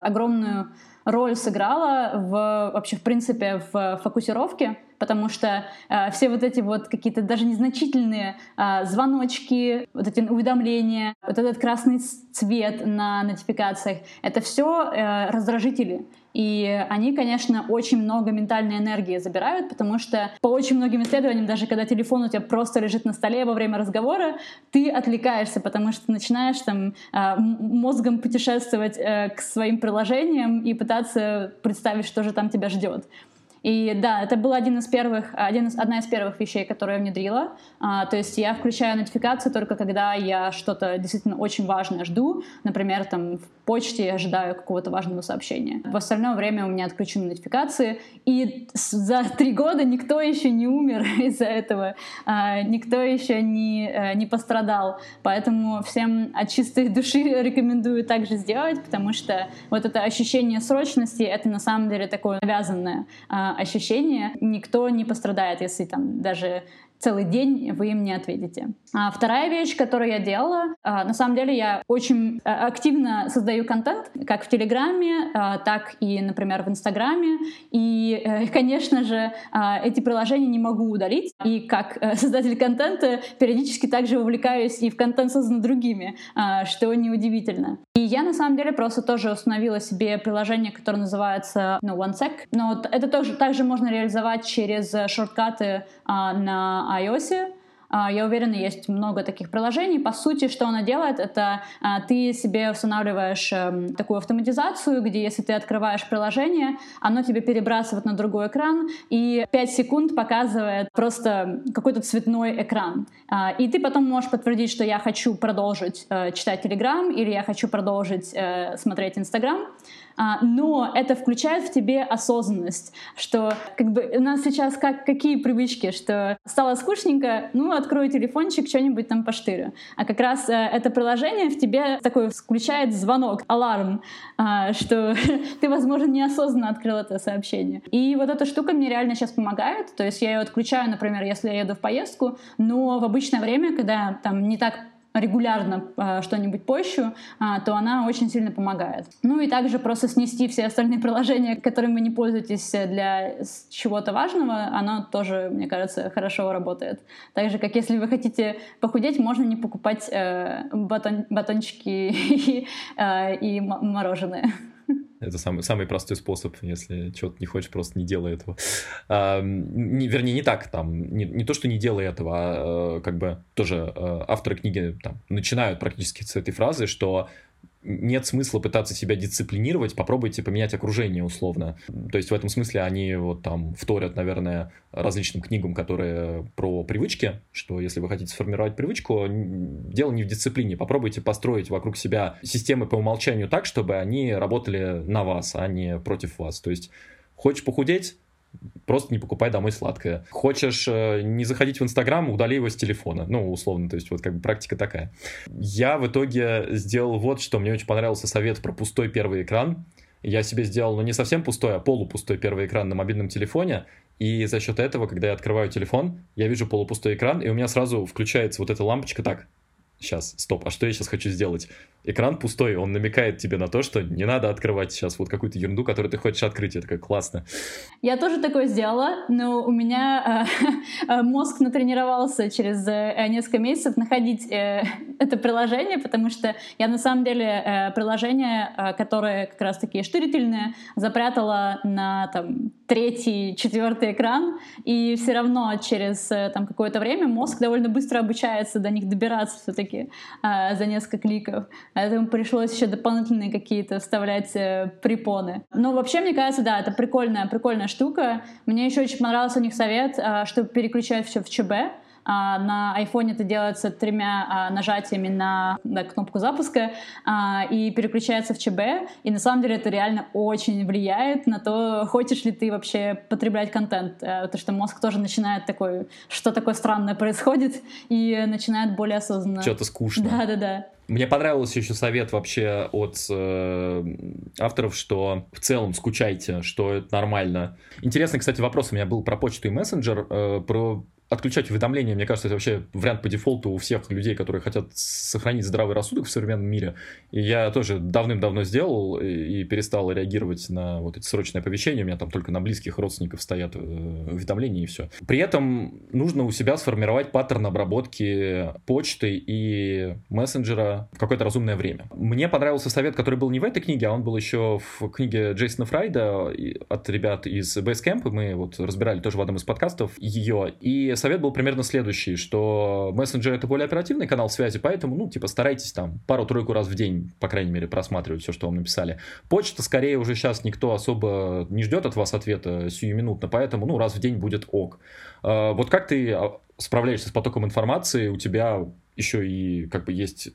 огромную роль сыграла в, вообще, в принципе, в фокусировке, потому что э, все вот эти вот какие-то даже незначительные э, звоночки, вот эти уведомления, вот этот красный цвет на нотификациях, это все э, раздражители. И они, конечно, очень много ментальной энергии забирают, потому что по очень многим исследованиям, даже когда телефон у тебя просто лежит на столе во время разговора, ты отвлекаешься, потому что начинаешь там а, мозгом путешествовать э, к своим приложениям и пытаться представить, что же там тебя ждет. И да, это был один из первых, один из, одна из первых вещей, которые я внедрила. А, то есть я включаю нотификации только когда я что-то действительно очень важное жду. Например, там в почте я ожидаю какого-то важного сообщения. В остальное время у меня отключены нотификации. И за три года никто еще не умер из-за этого. А, никто еще не, э, не пострадал. Поэтому всем от чистой души рекомендую также сделать, потому что вот это ощущение срочности, это на самом деле такое навязанное а, ощущение. Никто не пострадает, если там даже целый день вы им не ответите. А вторая вещь, которую я делала, а, на самом деле я очень а, активно создаю контент, как в Телеграме, а, так и, например, в Инстаграме. И, э, конечно же, эти приложения не могу удалить. И как э, создатель контента периодически также увлекаюсь и в контент создан другими, что неудивительно. И я на самом деле просто тоже установила себе приложение, которое называется ну, OneSec. Но это тоже также можно реализовать через шорткаты а, на iOS. А, я уверена, есть много таких приложений. По сути, что она делает, это а, ты себе устанавливаешь эм, такую автоматизацию, где если ты открываешь приложение, оно тебе перебрасывает на другой экран и 5 секунд показывает просто какой-то цветной экран. А, и ты потом можешь подтвердить, что я хочу продолжить э, читать Telegram или я хочу продолжить э, смотреть Instagram. А, но это включает в тебе осознанность, что как бы у нас сейчас как, какие привычки, что стало скучненько, ну, открою телефончик, что-нибудь там поштырю. А как раз э, это приложение в тебе такой включает звонок, аларм, э, что ты, возможно, неосознанно открыл это сообщение. И вот эта штука мне реально сейчас помогает, то есть я ее отключаю, например, если я еду в поездку, но в обычное время, когда там не так регулярно э, что-нибудь пощу, э, то она очень сильно помогает. Ну и также просто снести все остальные приложения, которыми вы не пользуетесь для чего-то важного, оно тоже, мне кажется, хорошо работает. Так же, как если вы хотите похудеть, можно не покупать э, батон, батончики и, э, и мороженое. Это самый, самый простой способ, если чего-то не хочешь, просто не делай этого. А, не, вернее, не так, там, не, не то, что не делай этого, а э, как бы тоже э, авторы книги там, начинают практически с этой фразы, что нет смысла пытаться себя дисциплинировать, попробуйте поменять окружение условно. То есть в этом смысле они вот там вторят, наверное, различным книгам, которые про привычки, что если вы хотите сформировать привычку, дело не в дисциплине. Попробуйте построить вокруг себя системы по умолчанию так, чтобы они работали на вас, а не против вас. То есть хочешь похудеть, Просто не покупай домой сладкое. Хочешь э, не заходить в Инстаграм, удали его с телефона. Ну, условно, то есть вот как бы практика такая. Я в итоге сделал вот что. Мне очень понравился совет про пустой первый экран. Я себе сделал, ну, не совсем пустой, а полупустой первый экран на мобильном телефоне. И за счет этого, когда я открываю телефон, я вижу полупустой экран, и у меня сразу включается вот эта лампочка так. Сейчас, стоп, а что я сейчас хочу сделать? Экран пустой, он намекает тебе на то, что не надо открывать сейчас вот какую-то ерунду, которую ты хочешь открыть. Это как классно. Я тоже такое сделала, но у меня э, мозг натренировался через э, несколько месяцев находить э, это приложение, потому что я на самом деле э, приложение, э, которое как раз таки штырительное, запрятала на там третий, четвертый экран, и все равно через э, там какое-то время мозг довольно быстро обучается до них добираться все-таки э, за несколько кликов. Поэтому пришлось еще дополнительные какие-то вставлять э, препоны. Но вообще, мне кажется, да, это прикольная, прикольная штука. Мне еще очень понравился у них совет, э, чтобы переключать все в ЧБ. А, на iPhone это делается тремя а, нажатиями на, на кнопку запуска а, и переключается в ЧБ. И на самом деле это реально очень влияет на то, хочешь ли ты вообще потреблять контент. Потому что мозг тоже начинает такой, что такое странное происходит, и начинает более осознанно. Что-то скучно. Да-да-да. Мне понравился еще совет вообще от э, авторов, что в целом скучайте, что это нормально. Интересный, кстати, вопрос у меня был про почту и мессенджер, э, про отключать уведомления, мне кажется, это вообще вариант по дефолту у всех людей, которые хотят сохранить здравый рассудок в современном мире. И я тоже давным-давно сделал и, перестал реагировать на вот эти срочные оповещения. У меня там только на близких родственников стоят э, уведомления и все. При этом нужно у себя сформировать паттерн обработки почты и мессенджера в какое-то разумное время. Мне понравился совет, который был не в этой книге, а он был еще в книге Джейсона Фрайда от ребят из Basecamp. Мы вот разбирали тоже в одном из подкастов ее. И совет был примерно следующий, что мессенджер это более оперативный канал связи, поэтому, ну, типа, старайтесь там пару-тройку раз в день, по крайней мере, просматривать все, что вам написали. Почта, скорее, уже сейчас никто особо не ждет от вас ответа сиюминутно, поэтому, ну, раз в день будет ок. А, вот как ты а, справляешься с потоком информации? У тебя еще и как бы есть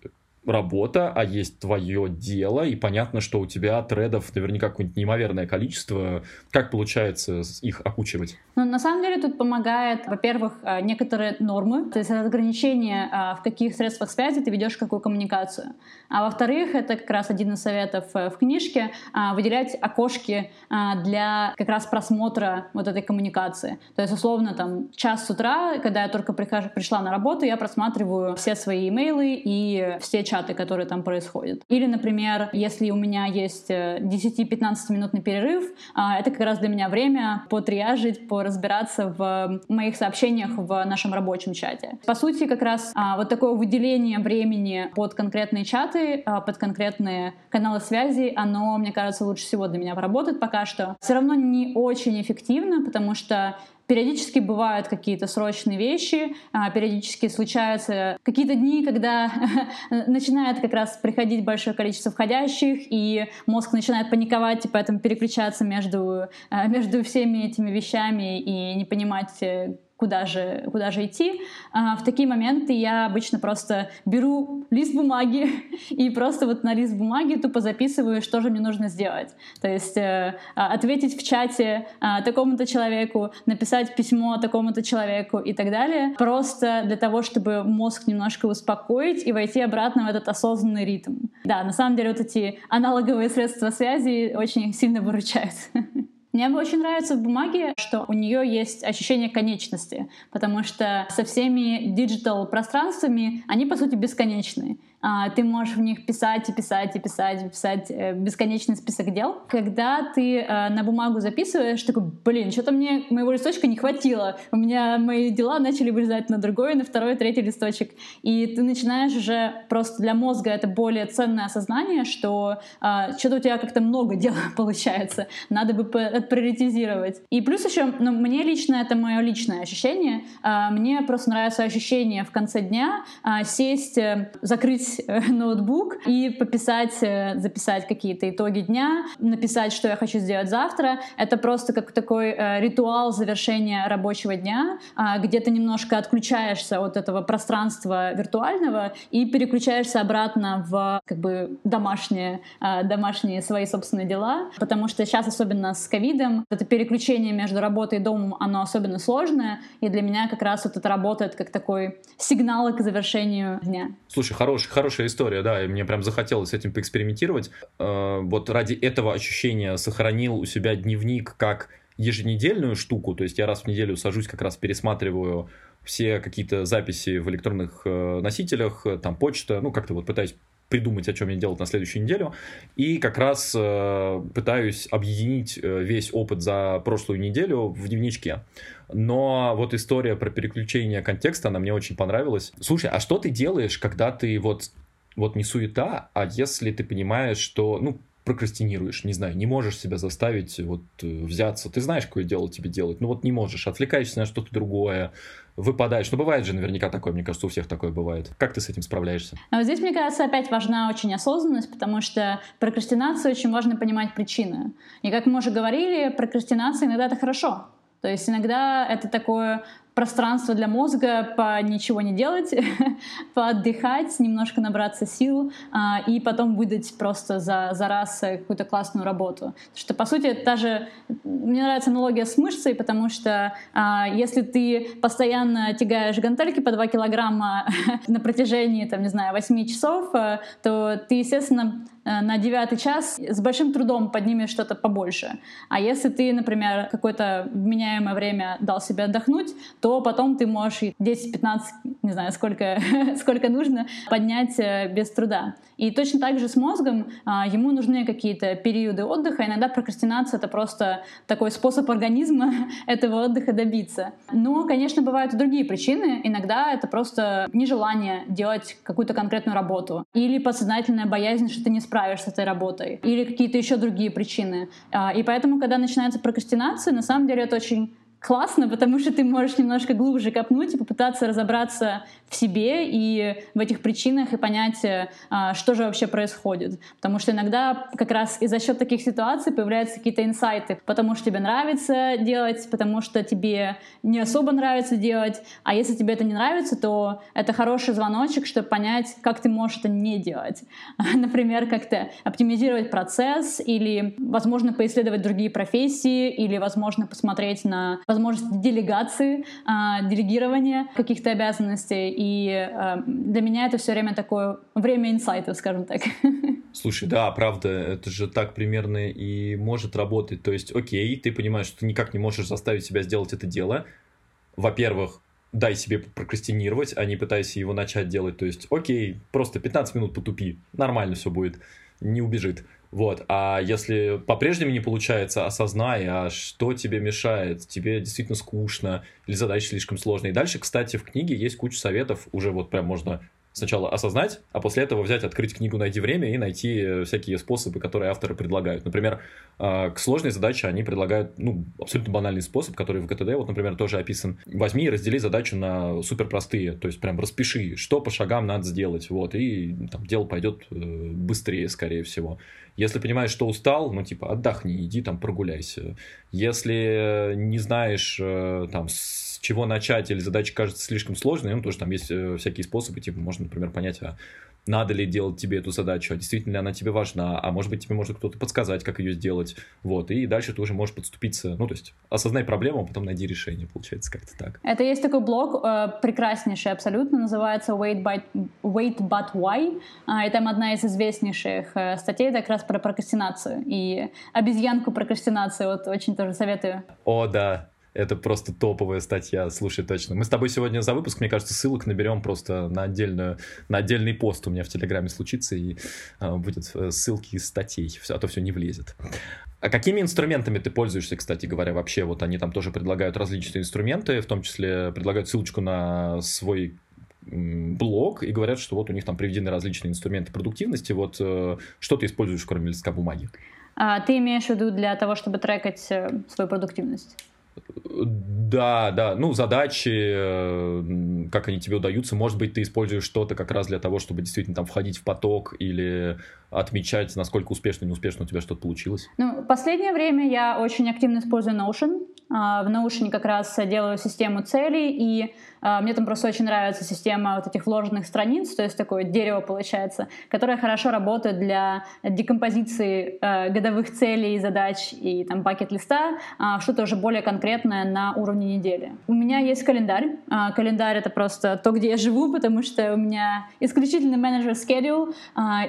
работа, а есть твое дело, и понятно, что у тебя тредов наверняка какое-нибудь неимоверное количество. Как получается их окучивать? Ну, на самом деле тут помогает, во-первых, э, некоторые нормы, то есть разграничение, э, в каких средствах связи ты ведешь какую коммуникацию. А во-вторых, это как раз один из советов э, в книжке, выделять окошки для как раз просмотра вот этой коммуникации. То есть, условно, там, час с утра, когда я только прихожу, пришла на работу, я просматриваю все свои имейлы и все чаты чаты, которые там происходят. Или, например, если у меня есть 10-15 э, минутный перерыв, а, это как раз для меня время потриажить, поразбираться в моих сообщениях в нашем рабочем чате. По сути, как раз а, вот такое выделение времени под конкретные чаты, а, под конкретные каналы связи, оно, мне кажется, лучше всего для меня работает пока что. Все равно не очень эффективно, потому что Периодически бывают какие-то срочные вещи, а, периодически случаются какие-то дни, когда начинает как раз приходить большое количество входящих, и мозг начинает паниковать и поэтому переключаться между, а, между всеми этими вещами и не понимать, э, куда же, куда же идти. А, в такие моменты я обычно просто беру лист бумаги и просто вот на лист бумаги тупо записываю, что же мне нужно сделать. То есть э, а, ответить в чате а, такому-то человеку, написать письмо такому-то человеку и так далее. Просто для того, чтобы мозг немножко успокоить и войти обратно в этот осознанный ритм. Да, на самом деле вот эти аналоговые средства связи очень сильно выручают. Мне очень нравится в бумаге, что у нее есть ощущение конечности, потому что со всеми digital пространствами они, по сути, бесконечные. А, ты можешь в них писать и писать и писать и писать э, бесконечный список дел. Когда ты э, на бумагу записываешь, такой, блин, что-то мне моего листочка не хватило. У меня мои дела начали вылезать на другой, на второй, третий листочек. И ты начинаешь уже просто для мозга это более ценное осознание, что э, что-то у тебя как-то много дел получается. Надо бы приоритизировать. И плюс еще, ну, мне лично, это мое личное ощущение, мне просто нравится ощущение в конце дня сесть, закрыть открыть э, ноутбук и пописать, э, записать какие-то итоги дня, написать, что я хочу сделать завтра. Это просто как такой э, ритуал завершения рабочего дня, э, где ты немножко отключаешься от этого пространства виртуального и переключаешься обратно в как бы домашние, э, домашние свои собственные дела, потому что сейчас, особенно с ковидом, это переключение между работой и домом, оно особенно сложное, и для меня как раз вот это работает как такой сигнал к завершению дня. Слушай, хороший, хорошая история, да, и мне прям захотелось с этим поэкспериментировать. Э, вот ради этого ощущения сохранил у себя дневник как еженедельную штуку, то есть я раз в неделю сажусь, как раз пересматриваю все какие-то записи в электронных э, носителях, э, там почта, ну как-то вот пытаюсь придумать, о чем мне делать на следующую неделю. И как раз э, пытаюсь объединить э, весь опыт за прошлую неделю в дневничке. Но вот история про переключение контекста, она мне очень понравилась. Слушай, а что ты делаешь, когда ты вот, вот не суета, а если ты понимаешь, что, ну, прокрастинируешь, не знаю, не можешь себя заставить вот э, взяться, ты знаешь, какое дело тебе делать, ну вот не можешь, отвлекаешься на что-то другое, выпадаешь. Ну, бывает же наверняка такое, мне кажется, у всех такое бывает. Как ты с этим справляешься? А вот здесь, мне кажется, опять важна очень осознанность, потому что прокрастинация очень важно понимать причины. И как мы уже говорили, прокрастинация иногда это хорошо. То есть иногда это такое пространство для мозга по ничего не делать, поотдыхать, немножко набраться сил а, и потом выдать просто за, за раз какую-то классную работу. Потому что, по сути, даже мне нравится аналогия с мышцей, потому что а, если ты постоянно тягаешь гантельки по 2 килограмма на протяжении, там, не знаю, 8 часов, а, то ты, естественно, Э, на девятый час с большим трудом поднимешь что-то побольше. А если ты, например, какое-то вменяемое время дал себе отдохнуть, то потом ты можешь 10-15, не знаю, сколько, сколько нужно, поднять э, без труда. И точно так же с мозгом а, ему нужны какие-то периоды отдыха. Иногда прокрастинация — это просто такой способ организма этого отдыха добиться. Но, конечно, бывают и другие причины. Иногда это просто нежелание делать какую-то конкретную работу или подсознательная боязнь, что ты не справишься справишься с этой работой, или какие-то еще другие причины. А, и поэтому, когда начинается прокрастинация, на самом деле это очень классно, потому что ты можешь немножко глубже копнуть и попытаться разобраться в себе и в этих причинах и понять, э, а, что же вообще происходит. Потому что иногда как раз и за счет таких ситуаций появляются какие-то инсайты, потому что тебе нравится делать, потому что тебе не особо нравится делать. А если тебе это не нравится, то это хороший звоночек, чтобы понять, как ты можешь это не делать. Например, как-то оптимизировать процесс или, возможно, поисследовать другие профессии или, возможно, посмотреть на возможность делегации, а, делегирования каких-то обязанностей. И а, для меня это все время такое время инсайтов, скажем так. Слушай, да, правда, это же так примерно и может работать. То есть, окей, ты понимаешь, что ты никак не можешь заставить себя сделать это дело. Во-первых, дай себе прокрастинировать, а не пытайся его начать делать. То есть, окей, просто 15 минут потупи, нормально все будет, не убежит. Вот, а если по-прежнему не получается, осознай, а что тебе мешает, тебе действительно скучно или задача слишком сложная. И дальше, кстати, в книге есть куча советов, уже вот прям можно сначала осознать, а после этого взять, открыть книгу «Найди время» и найти э, всякие способы, которые авторы предлагают. Например, а, к сложной задаче они предлагают ну, абсолютно банальный способ, который в ГТД, вот, например, тоже описан. Возьми и раздели задачу на супер простые, то есть прям распиши, что по шагам надо сделать, вот, и там дело пойдет э, быстрее, скорее всего. Если понимаешь, что устал, ну, типа, отдохни, иди там прогуляйся. Если не знаешь, э, там, чего начать или задача кажется слишком сложной, ну, тоже там есть э, всякие способы, типа, можно, например, понять, а надо ли делать тебе эту задачу, а действительно ли она тебе важна, а может быть тебе может кто-то подсказать, как ее сделать, вот, и дальше ты уже можешь подступиться, ну, то есть осознай проблему, а потом найди решение, получается, как-то так. Это есть такой блог, э, прекраснейший абсолютно, называется Wait, by, Wait But Why, э, и там одна из известнейших э, статей это как раз про прокрастинацию, и обезьянку прокрастинации, вот очень тоже советую. О, да, это просто топовая статья, слушай, точно. Мы с тобой сегодня за выпуск, мне кажется, ссылок наберем просто на, отдельную, на отдельный пост у меня в Телеграме случится, и а, будет э, ссылки из статей, а то все не влезет. А какими инструментами ты пользуешься, кстати говоря, вообще? Вот они там тоже предлагают различные инструменты, в том числе предлагают ссылочку на свой блог и говорят, что вот у них там приведены различные инструменты продуктивности. Вот э, что ты используешь, кроме листка бумаги? А, ты имеешь в виду для того, чтобы трекать э, свою продуктивность? Да, да, ну, задачи, э, как они тебе удаются, может быть, ты используешь что-то как раз для того, чтобы действительно там входить в поток или отмечать, насколько успешно, неуспешно у тебя что-то получилось? Ну, последнее время я очень активно использую Notion. А, в Notion как раз делаю систему целей, и а, мне там просто очень нравится система вот этих вложенных страниц, то есть такое дерево получается, которое хорошо работает для декомпозиции э, годовых целей, задач и там пакет-листа, что-то уже более конкретное на уровне недели. У меня есть календарь. Календарь — это просто то, где я живу, потому что у меня исключительно менеджер schedule,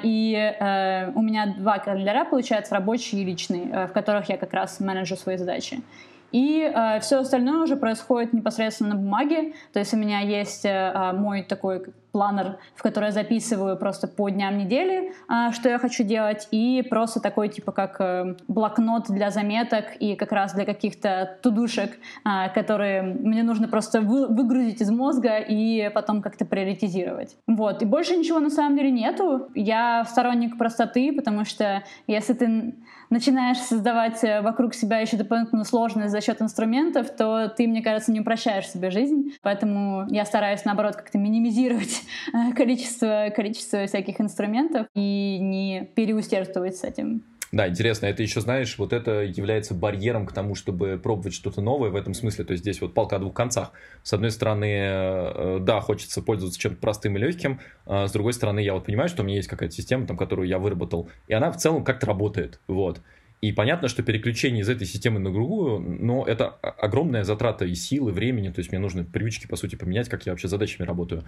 и э, у меня два календаря, получается, рабочий и личный, э, в которых я как раз менеджу свои задачи. И э, все остальное уже происходит непосредственно на бумаге. То есть у меня есть э, а, мой такой планер, в который я записываю просто по дням недели, э, что я хочу делать, и просто такой типа как э, блокнот для заметок и как раз для каких-то тудушек, э, которые мне нужно просто вы, выгрузить из мозга и потом как-то приоритизировать. Вот. И больше ничего на самом деле нету. Я сторонник простоты, потому что если ты начинаешь создавать э, вокруг себя еще дополнительную сложность за счет инструментов, то ты, мне кажется, не упрощаешь себе жизнь. Поэтому я стараюсь, наоборот, как-то минимизировать э, количество, количество всяких инструментов и не переусердствовать с этим. Да, интересно, это еще, знаешь, вот это является барьером к тому, чтобы пробовать что-то новое в этом смысле. То есть здесь вот палка о двух концах. С одной стороны, э, да, хочется пользоваться чем-то простым и легким. А с другой стороны, я вот понимаю, что у меня есть какая-то система, там, которую я выработал, и она в целом как-то работает. Вот. И понятно, что переключение из этой системы на другую, но это огромная затрата и силы, времени, то есть мне нужно привычки, по сути, поменять, как я вообще задачами работаю.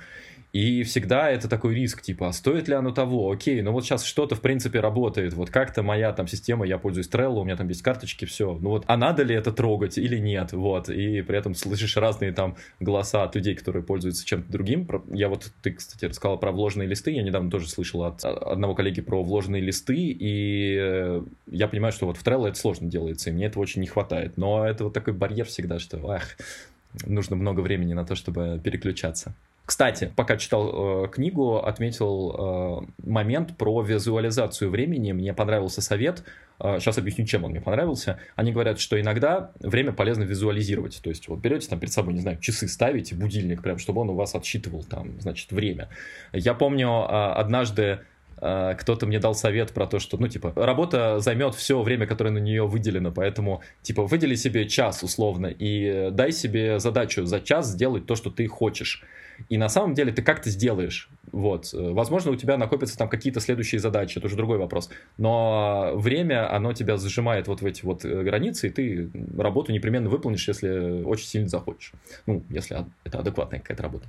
И всегда это такой риск, типа, а стоит ли оно того? Окей, ну вот сейчас что-то, в принципе, работает, вот как-то моя там система, я пользуюсь Trello, у меня там есть карточки, все, ну вот, а надо ли это трогать или нет, вот, и при этом слышишь разные там голоса от людей, которые пользуются чем-то другим. Я вот, ты, кстати, рассказала про вложенные листы, я недавно тоже слышал от одного коллеги про вложенные листы, и э, я понимаю, что вот в Trello это сложно делается, и мне этого очень не хватает. Но это вот такой барьер всегда, что ах, нужно много времени на то, чтобы переключаться. Кстати, пока читал э, книгу, отметил э, момент про визуализацию времени. Мне понравился совет. Э, сейчас объясню, чем он мне понравился. Они говорят, что иногда время полезно визуализировать. То есть вот берете там перед собой, не знаю, часы ставите, будильник прям, чтобы он у вас отсчитывал там, значит, время. Я помню э, однажды кто-то мне дал совет про то, что, ну, типа, работа займет все время, которое на нее выделено, поэтому, типа, выдели себе час условно и дай себе задачу за час сделать то, что ты хочешь. И на самом деле ты как-то сделаешь. Вот. Возможно, у тебя накопятся там какие-то следующие задачи, это уже другой вопрос. Но время, оно тебя зажимает вот в эти вот э, границы, и ты работу непременно выполнишь, если очень сильно захочешь. Ну, если это адекватная какая-то работа.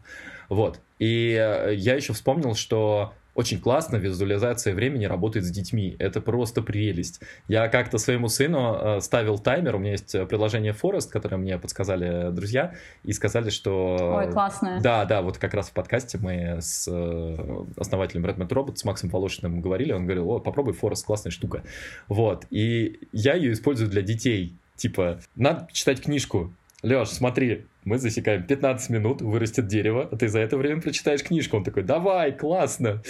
Вот. И я еще вспомнил, что очень классно визуализация времени работает с детьми. Это просто прелесть. Я как-то своему сыну э, ставил таймер. У меня есть э, приложение Forest, которое мне подсказали друзья, и сказали, что... Ой, классное. Да, да, вот как раз в подкасте мы с э, основателем Redmond Robot, с Максом Волошиным говорили, он говорил, о, попробуй Forest, классная штука. Вот, и я ее использую для детей. Типа, надо читать книжку, Леш, смотри, мы засекаем 15 минут, вырастет дерево, а ты за это время прочитаешь книжку. Он такой, давай, классно.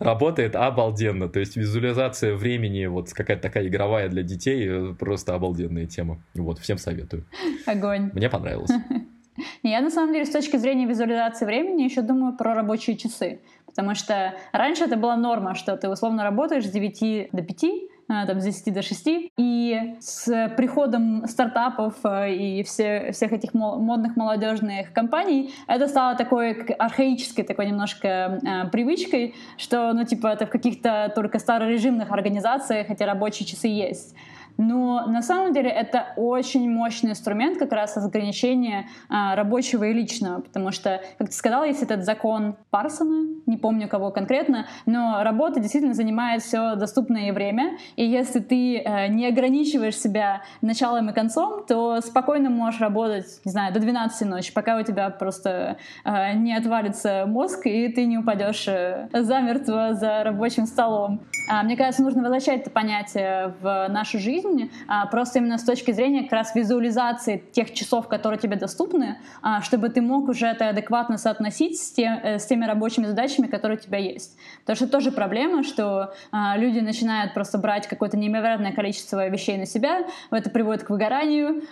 Работает обалденно. То есть визуализация времени, вот какая-то такая игровая для детей, э, просто обалденная тема. Вот, всем советую. Огонь. Мне понравилось. Я, на самом деле, с точки зрения визуализации времени еще думаю про рабочие часы. Потому что раньше это была норма, что ты условно работаешь с 9 до 5, Э, там, с 10 до 6. И с приходом стартапов э, и все, всех этих модных молодежных компаний это стало такой архаической, такой немножко э, привычкой, что, ну, типа, это в каких-то только старорежимных организациях эти рабочие часы есть. Но на самом деле это очень мощный инструмент как раз разграничения а, рабочего и личного, потому что, как ты сказал, есть этот закон Парсона, не помню кого конкретно, но работа действительно занимает все доступное время, и если ты а, не ограничиваешь себя началом и концом, то спокойно можешь работать, не знаю, до 12 ночи, пока у тебя просто а, не отвалится мозг, и ты не упадешь э, замертво за рабочим столом. А, мне кажется, нужно возвращать это понятие в нашу жизнь, жизни, а, просто именно с точки зрения как раз визуализации тех часов, которые тебе доступны, а, чтобы ты мог уже это адекватно соотносить с, тем, э, с теми рабочими задачами, которые у тебя есть. Потому что тоже проблема, что а, люди начинают просто брать какое-то неимоверное количество вещей на себя, это приводит к выгоранию,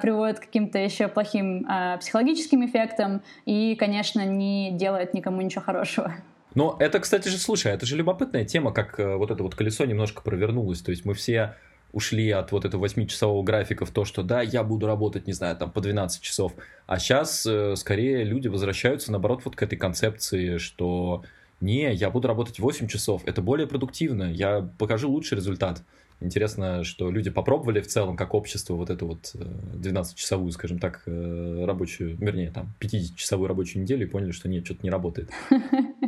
приводит к каким-то еще плохим психологическим эффектам и, конечно, не делает никому ничего хорошего. Но это, кстати же, слушай, это же любопытная тема, как э, вот это вот колесо немножко провернулось. То есть мы все ушли от вот этого 8-часового графика в то, что да, я буду работать, не знаю, там по 12 часов. А сейчас э, скорее люди возвращаются, наоборот, вот к этой концепции, что не, я буду работать 8 часов, это более продуктивно, я покажу лучший результат. Интересно, что люди попробовали в целом, как общество, вот эту вот 12-часовую, э, скажем так, э, рабочую, вернее, там, 50-часовую рабочую неделю и поняли, что нет, что-то не работает.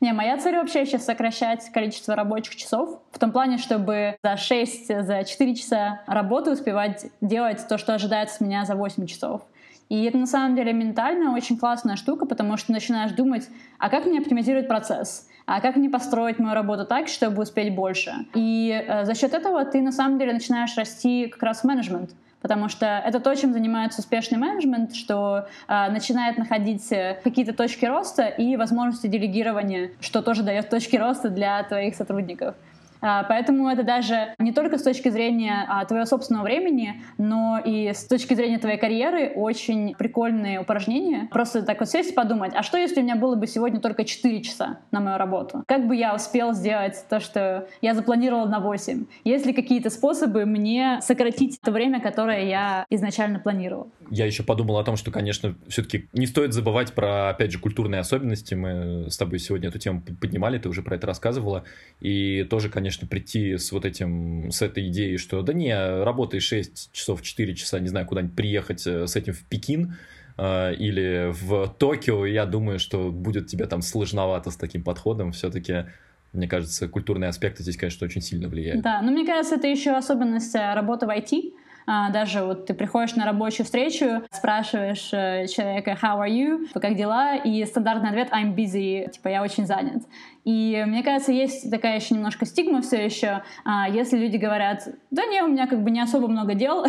Не, моя цель вообще сейчас сокращать количество рабочих часов, в том плане, чтобы за 6, за 4 часа работы успевать делать то, что ожидается с меня за 8 часов. И это на самом деле ментально очень классная штука, потому что начинаешь думать, а как мне оптимизировать процесс? А как мне построить мою работу так, чтобы успеть больше? И э, за счет этого ты на самом деле начинаешь расти как раз в менеджмент потому что это то, чем занимается успешный менеджмент, что э, начинает находить э, какие-то точки роста и возможности делегирования, что тоже дает точки роста для твоих сотрудников. А, поэтому это даже не только с точки зрения а, твоего собственного времени, но и с точки зрения твоей карьеры очень прикольные упражнения. Просто так вот сесть и подумать, а что если у меня было бы сегодня только 4 часа на мою работу? Как бы я успел сделать то, что я запланировала на 8? Есть ли какие-то способы мне сократить то время, которое я изначально планировал? Я еще подумал о том, что, конечно, все-таки не стоит забывать про, опять же, культурные особенности. Мы с тобой сегодня эту тему поднимали, ты уже про это рассказывала. И тоже, конечно, конечно, прийти с вот этим, с этой идеей, что да не, работай 6 часов, 4 часа, не знаю, куда-нибудь приехать э, с этим в Пекин, э, или в Токио, я думаю, что будет тебе там сложновато с таким подходом. Все-таки, мне кажется, культурные аспекты здесь, конечно, очень сильно влияют. Да, но мне кажется, это еще особенность э, работы в IT, А, даже вот ты приходишь на рабочую встречу, спрашиваешь человека «How are you?», как дела? И стандартный ответ «I'm busy», типа «я очень занят». И мне кажется, есть такая еще немножко стигма все еще, а, если люди говорят, да не, у меня как бы не особо много дел,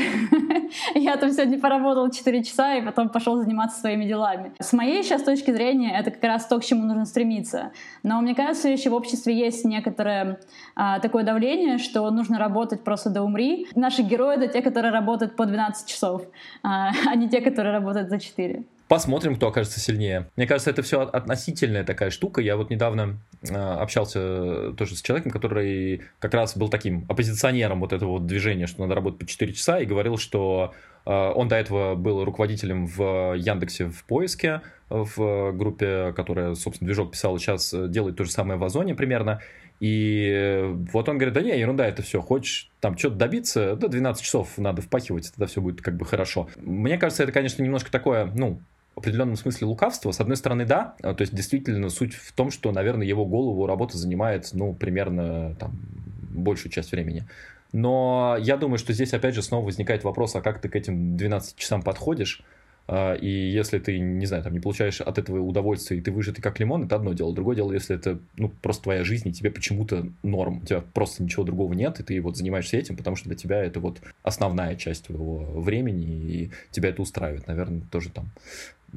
я там сегодня поработал 4 часа и потом пошел заниматься своими делами. С моей сейчас точки зрения это как раз то, к чему нужно стремиться. Но мне кажется, еще в обществе есть некоторое а, такое давление, что нужно работать просто до умри. Наши герои — это те, которые работают по 12 часов, а, а не те, которые работают за 4. Посмотрим, кто окажется сильнее. Мне кажется, это все относительная такая штука. Я вот недавно э, общался тоже с человеком, который как раз был таким оппозиционером вот этого вот движения, что надо работать по 4 часа, и говорил, что э, он до этого был руководителем в Яндексе в поиске, в группе, которая, собственно, движок писал, сейчас делает то же самое в Озоне примерно. И вот он говорит, да не, ерунда это все, хочешь там что-то добиться, да 12 часов надо впахивать, тогда все будет как бы хорошо. Мне кажется, это, конечно, немножко такое, ну, определенном смысле лукавство. С одной стороны, да, то есть действительно суть в том, что, наверное, его голову работа занимает, ну, примерно там большую часть времени. Но я думаю, что здесь опять же снова возникает вопрос, а как ты к этим 12 часам подходишь? А, и если ты, не знаю, там не получаешь от этого удовольствия, и ты выжатый как лимон, это одно дело. Другое дело, если это ну, просто твоя жизнь, и тебе почему-то норм, у тебя просто ничего другого нет, и ты вот занимаешься этим, потому что для тебя это вот основная часть твоего времени, и тебя это устраивает. Наверное, тоже там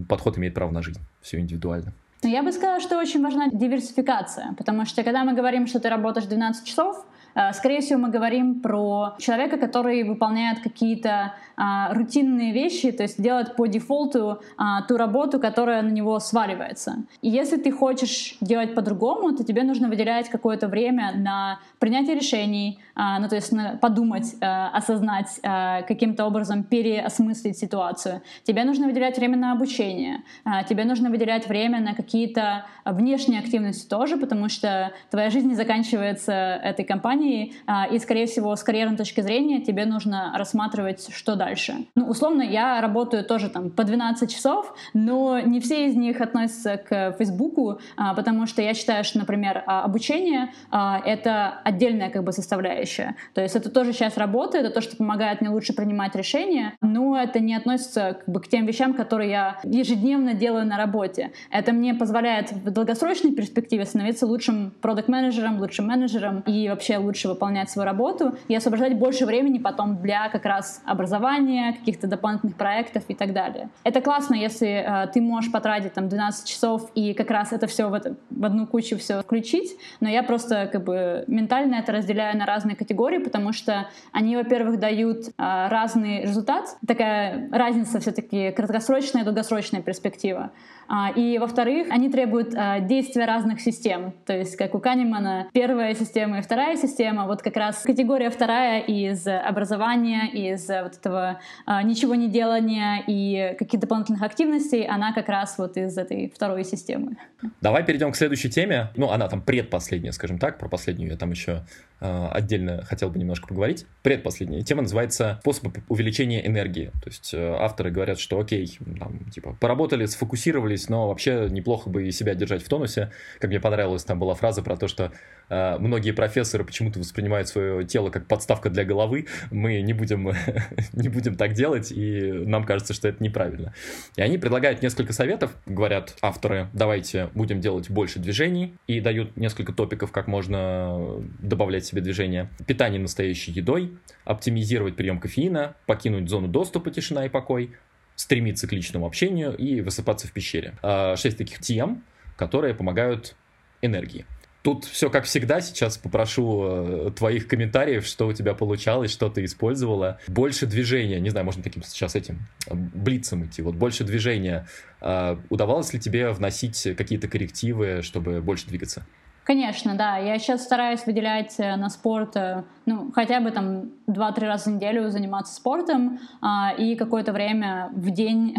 подход имеет право на жизнь. Все индивидуально. Но я бы сказала, что очень важна диверсификация, потому что когда мы говорим, что ты работаешь 12 часов, э, скорее всего, мы говорим про человека, который выполняет какие-то а, рутинные вещи, то есть делать по дефолту а, ту работу, которая на него сваливается. И если ты хочешь делать по-другому, то тебе нужно выделять какое-то время на принятие решений, а, ну то есть на подумать, а, осознать, а, каким-то образом переосмыслить ситуацию. Тебе нужно выделять время на обучение, а, тебе нужно выделять время на какие-то внешние активности тоже, потому что твоя жизнь не заканчивается этой компанией, а, и, скорее всего, с карьерной точки зрения тебе нужно рассматривать, что дальше дальше. Ну, условно, я работаю тоже там по 12 часов, но не все из них относятся к Фейсбуку, а, потому что я считаю, что, например, а, обучение а, — это отдельная как бы составляющая. То есть это тоже сейчас работа, это то, что помогает мне лучше принимать решения, но это не относится как бы, к тем вещам, которые я ежедневно делаю на работе. Это мне позволяет в долгосрочной перспективе становиться лучшим продукт-менеджером, лучшим менеджером и вообще лучше выполнять свою работу и освобождать больше времени потом для как раз образования, образования, каких-то дополнительных проектов и так далее. Это классно, если э, ты можешь потратить там 12 часов и как раз это все в, в одну кучу все включить, но я просто как бы ментально это разделяю на разные категории, потому что они, во-первых, дают э, разный результат, такая разница все-таки краткосрочная и долгосрочная перспектива. А, и, во-вторых, они требуют а, действия разных систем. То есть, как у Канемана, первая система и вторая система. Вот как раз категория вторая из образования, из вот этого ничего не делания и каких-то дополнительных активностей, она как раз вот из этой второй системы. Давай перейдем к следующей теме. Ну, она там предпоследняя, скажем так. Про последнюю я там еще отдельно хотел бы немножко поговорить. Предпоследняя тема называется «Способы увеличения энергии». То есть э, авторы говорят, что окей, там, типа, поработали, сфокусировались но вообще неплохо бы и себя держать в тонусе. Как мне понравилась там была фраза про то, что э, многие профессоры почему-то воспринимают свое тело как подставка для головы. Мы не будем, не будем так делать, и нам кажется, что это неправильно. И они предлагают несколько советов, говорят авторы, давайте будем делать больше движений, и дают несколько топиков, как можно добавлять себе движение. Питание настоящей едой, оптимизировать прием кофеина, покинуть зону доступа, тишина и покой, стремиться к личному общению и высыпаться в пещере. А, шесть таких тем, которые помогают энергии. Тут все как всегда. Сейчас попрошу э, твоих комментариев, что у тебя получалось, что ты использовала. Больше движения. Не знаю, можно таким сейчас этим э, блицем идти. Вот больше движения. А, удавалось ли тебе вносить какие-то коррективы, чтобы больше двигаться? Конечно, да. Я сейчас стараюсь выделять э, на спорт, э, ну, хотя бы там 2-3 раза в неделю заниматься спортом а, и какое-то время в день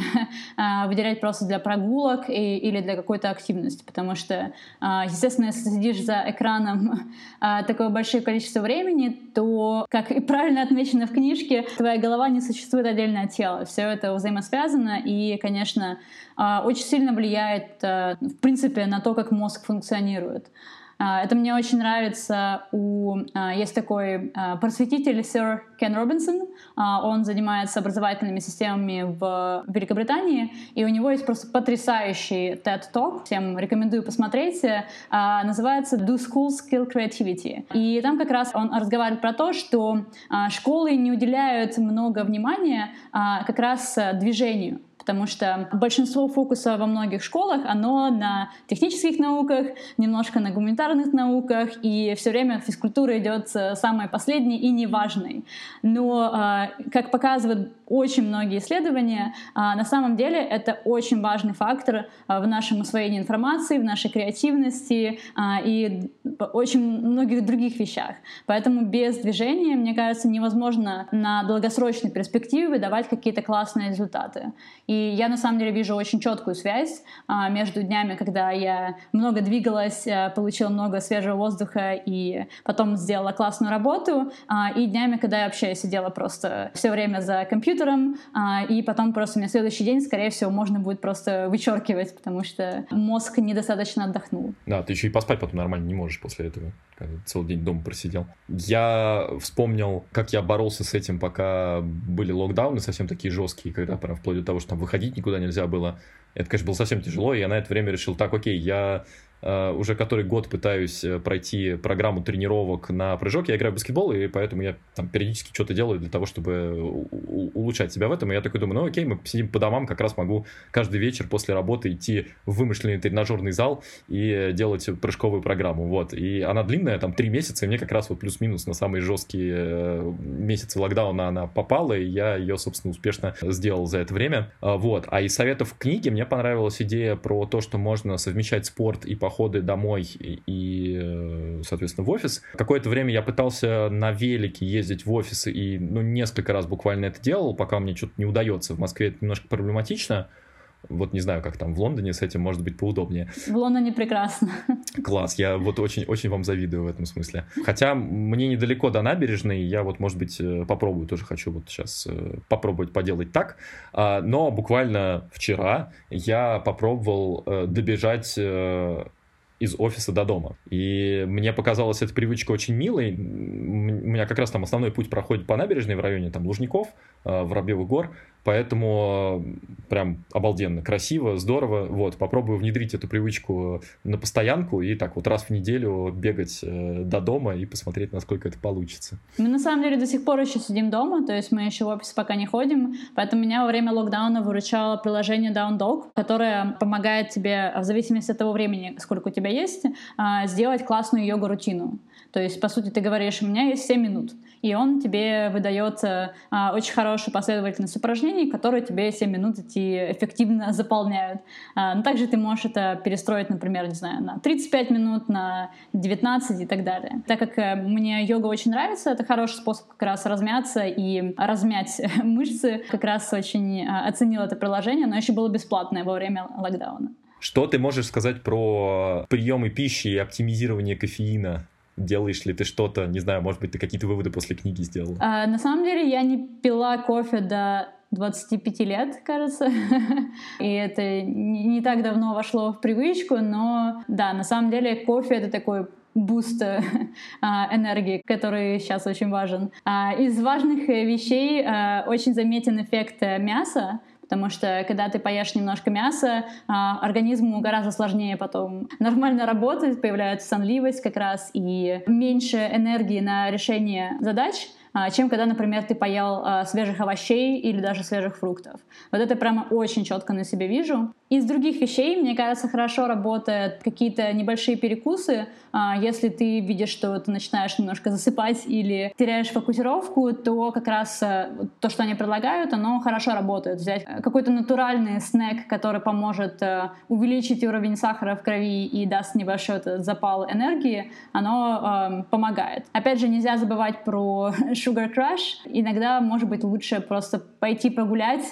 а, выделять просто для прогулок и, или для какой-то активности, потому что, а, естественно, если сидишь за экраном а, такое большое количество времени, то, как и правильно отмечено в книжке, твоя голова не существует отдельно от тела. Все это взаимосвязано и, конечно, а, очень сильно влияет, а, в принципе, на то, как мозг функционирует. А, это мне очень нравится. У, а, есть такой а, просветитель сэр Кен Робинсон. Он занимается образовательными системами в Великобритании, и у него есть просто потрясающий TED Talk. Всем рекомендую посмотреть. Называется Do Schools Skill Creativity. И там как раз он разговаривает про то, что школы не уделяют много внимания как раз движению потому что большинство фокуса во многих школах, оно на технических науках, немножко на гуманитарных науках, и все время физкультура идет самой последней и неважной. Но, а, как показывают очень многие исследования, а, на самом деле это очень важный фактор а, в нашем усвоении информации, в нашей креативности и очень многих других вещах. Поэтому без движения, мне кажется, невозможно на долгосрочной перспективе выдавать какие-то классные результаты. И я на самом деле вижу очень четкую связь а, между днями, когда я много двигалась, а, получила много свежего воздуха и потом сделала классную работу, а, и днями, когда я вообще сидела просто все время за компьютером, а, и потом просто мне следующий день, скорее всего, можно будет просто вычеркивать, потому что мозг недостаточно отдохнул. Да, ты еще и поспать потом нормально не можешь после этого, когда целый день дома просидел. Я вспомнил, как я боролся с этим, пока были локдауны совсем такие жесткие, когда прям вплоть до того, что там выходить никуда нельзя было. Это, конечно, было совсем тяжело, и я на это время решил, так, окей, я уже который год пытаюсь э, пройти программу тренировок на прыжок. Я играю в баскетбол, и поэтому я там периодически что-то делаю для того, чтобы улучшать себя в этом. И я такой думаю, ну окей, мы сидим по домам, как раз могу каждый вечер после работы идти в вымышленный тренажерный зал и делать прыжковую программу. Вот. И она длинная, там три месяца, и мне как раз вот плюс-минус на самые жесткие э, месяцы локдауна она попала, и я ее, собственно, успешно сделал за это время. А, вот. А из советов книги мне понравилась идея про то, что можно совмещать спорт и походы домой и, э, соответственно, в офис. Какое-то время я пытался на велике ездить в офис и, ну, несколько раз буквально это делал, пока мне что-то не удается. В Москве это немножко проблематично. Вот не знаю, как там в Лондоне с этим может быть поудобнее. В Лондоне прекрасно. Класс, я вот очень-очень вам завидую в этом смысле. Хотя мне недалеко до набережной, я вот, может быть, э, попробую, тоже хочу вот сейчас э, попробовать поделать так. А, но буквально вчера я попробовал добежать из офиса до дома. И мне показалась эта привычка очень милой. У меня как раз там основной путь проходит по набережной в районе там Лужников, э, Воробьевых гор. Поэтому э, прям обалденно, красиво, здорово. Вот, попробую внедрить эту привычку на постоянку и так вот раз в неделю бегать э, до дома и посмотреть, насколько это получится. Мы на самом деле до сих пор еще сидим дома, то есть мы еще в офис пока не ходим, поэтому меня во время локдауна выручало приложение Down Dog, которое помогает тебе в зависимости от того времени, сколько у тебя есть, э, сделать классную йога-рутину. То есть, по сути, ты говоришь, у меня есть 7 минут, и он тебе выдает а, очень хорошую последовательность упражнений, которые тебе 7 минут эти эффективно заполняют. А, но также ты можешь это перестроить, например, не знаю, на 35 минут, на 19 и так далее. Так как э, мне йога очень нравится, это хороший способ как раз размяться и размять мышцы. Как раз очень а, оценил это приложение, но еще было бесплатное во время локдауна. Что ты можешь сказать про приемы пищи и оптимизирование кофеина? Делаешь ли ты что-то, не знаю, может быть, ты какие-то выводы после книги сделал? А, на самом деле я не пила кофе до 25 лет, кажется. И это не так давно вошло в привычку, но да, на самом деле кофе это такой boost а, энергии, который сейчас очень важен. А, из важных вещей а, очень заметен эффект мяса, Потому что когда ты поешь немножко мяса, а, организму гораздо сложнее потом нормально работать, появляется сонливость как раз и меньше энергии на решение задач, а, чем когда, например, ты поел а, свежих овощей или даже свежих фруктов. Вот это прямо очень четко на себе вижу. Из других вещей, мне кажется, хорошо работают какие-то небольшие перекусы. А, если ты видишь, что ты начинаешь немножко засыпать или теряешь фокусировку, то как раз э, то, что они предлагают, оно хорошо работает. Взять какой-то натуральный снэк, который поможет э, увеличить уровень сахара в крови и даст небольшой этот запал энергии, оно э, помогает. Опять же, нельзя забывать про sugar crush. Иногда, может быть, лучше просто пойти погулять,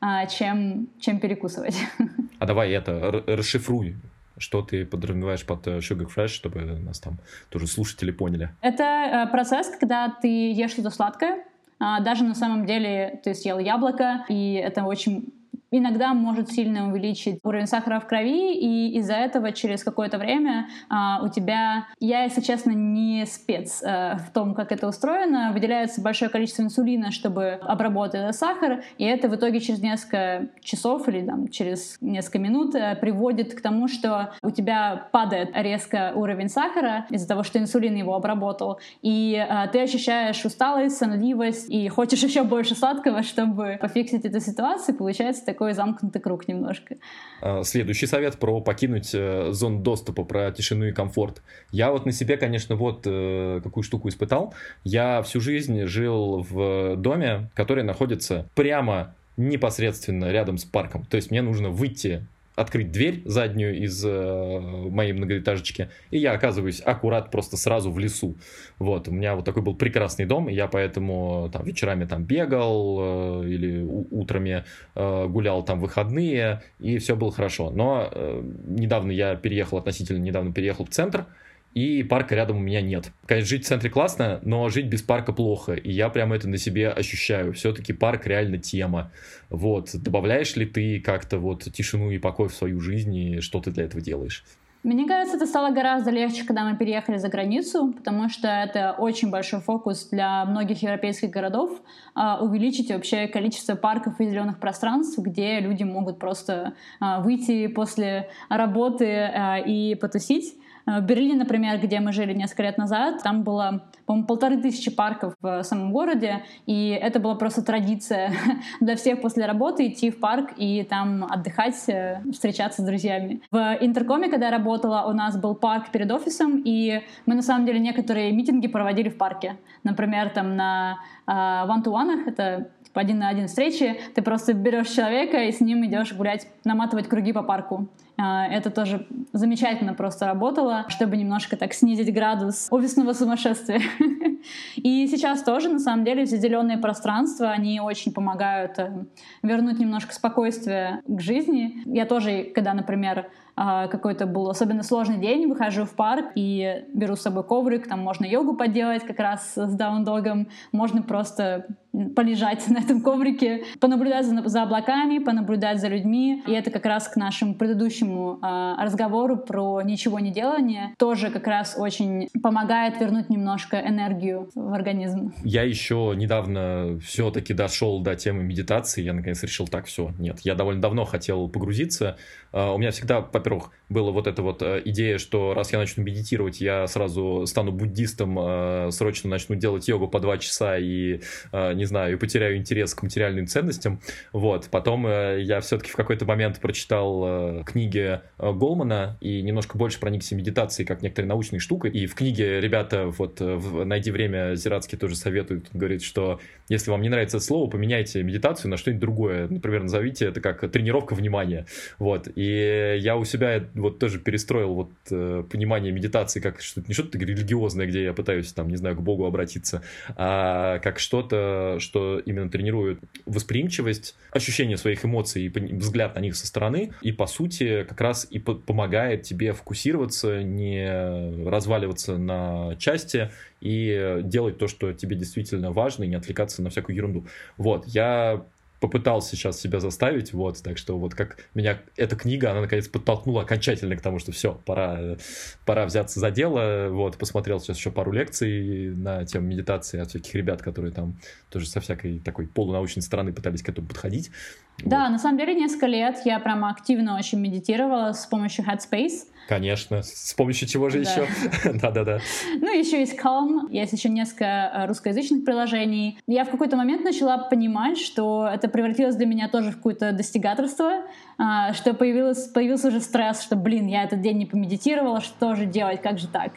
а, чем, чем перекусывать. А давай это, расшифруй. Что ты подразумеваешь под э, Sugar Fresh, чтобы нас там тоже слушатели поняли? Это э, процесс, когда ты ешь что-то сладкое, а, даже на самом деле ты съел яблоко, и это очень иногда может сильно увеличить уровень сахара в крови, и из-за этого через какое-то время а, у тебя, я, если честно, не спец а, в том, как это устроено, выделяется большое количество инсулина, чтобы обработать этот сахар, и это в итоге через несколько часов или там, через несколько минут а, приводит к тому, что у тебя падает резко уровень сахара из-за того, что инсулин его обработал, и а, ты ощущаешь усталость, сонливость, и хочешь еще больше сладкого, чтобы пофиксить эту ситуацию, получается такой замкнутый круг немножко. А, следующий совет про покинуть э, зону доступа, про тишину и комфорт. Я вот на себе, конечно, вот э, какую штуку испытал. Я всю жизнь жил в доме, который находится прямо непосредственно рядом с парком. То есть мне нужно выйти открыть дверь заднюю из э, моей многоэтажечки, и я оказываюсь аккурат просто сразу в лесу. Вот, у меня вот такой был прекрасный дом, и я поэтому там вечерами там бегал э, или у- утрами э, гулял там выходные, и все было хорошо. Но э, недавно я переехал, относительно недавно переехал в центр, и парка рядом у меня нет. Конечно, жить в центре классно, но жить без парка плохо, и я прямо это на себе ощущаю. Все-таки парк реально тема. Вот, добавляешь ли ты как-то вот тишину и покой в свою жизнь, и что ты для этого делаешь? Мне кажется, это стало гораздо легче, когда мы переехали за границу, потому что это очень большой фокус для многих европейских городов а, увеличить вообще количество парков и зеленых пространств, где люди могут просто а, выйти после работы а, и потусить. В Берлине, например, где мы жили несколько лет назад, там было, по-моему, полторы тысячи парков в самом городе, и это была просто традиция для всех после работы идти в парк и там отдыхать, э, встречаться с друзьями. В Интеркоме, когда я работала, у нас был парк перед офисом, и мы на самом деле некоторые митинги проводили в парке. Например, там на ван-ту-ванах, это типа один на один встречи, ты просто берешь человека и с ним идешь гулять, наматывать круги по парку. А, это тоже замечательно просто работало, чтобы немножко так снизить градус офисного сумасшествия. И сейчас тоже, на самом деле, все зеленые пространства, они очень помогают э, вернуть немножко спокойствия к жизни. Я тоже, когда, например, а, какой-то был особенно сложный день, выхожу в парк и беру с собой коврик, там можно йогу поделать как раз с даун-догом, можно просто полежать на этом коврике, понаблюдать за, за облаками, понаблюдать за людьми. И это как раз к нашему предыдущему э, разговору про ничего не делание тоже как раз очень помогает вернуть немножко энергию в организм. Я еще недавно все-таки дошел до темы медитации. Я наконец решил, так, все, нет. Я довольно давно хотел погрузиться. Uh, у меня всегда, во-первых, была вот эта вот uh, идея, что раз я начну медитировать, я сразу стану буддистом, uh, срочно начну делать йогу по два часа и не знаю, и потеряю интерес к материальным ценностям. Вот. Потом э, я все-таки в какой-то момент прочитал э, книги э, Голмана и немножко больше проникся медитацией, как некоторой научной штукой. И в книге ребята, вот, «Найди время» Зиратский тоже советует, говорит, что если вам не нравится это слово, поменяйте медитацию на что-нибудь другое. Например, назовите это как тренировка внимания. Вот. И я у себя вот тоже перестроил вот понимание медитации как что-то, не что-то религиозное, где я пытаюсь, там, не знаю, к Богу обратиться, а как что-то, что именно тренирует восприимчивость, ощущение своих эмоций и взгляд на них со стороны, и по сути как раз и помогает тебе фокусироваться, не разваливаться на части и делать то, что тебе действительно важно, и не отвлекаться на всякую ерунду. Вот, я попытался сейчас себя заставить, вот, так что вот как меня эта книга, она наконец подтолкнула окончательно к тому, что все, пора, пора взяться за дело, вот, посмотрел сейчас еще пару лекций на тему медитации от всяких ребят, которые там тоже со всякой такой полунаучной стороны пытались к этому подходить. Да, вот. на самом деле несколько лет я прямо активно очень медитировала с помощью Headspace, Конечно. С помощью чего же да. еще? Да-да-да. Ну, еще есть Calm, есть еще несколько русскоязычных приложений. Я в какой-то момент начала понимать, что это превратилось для меня тоже в какое-то достигаторство, а, что появилось, появился уже стресс, что, блин, я этот день не помедитировала, что же делать, как же так?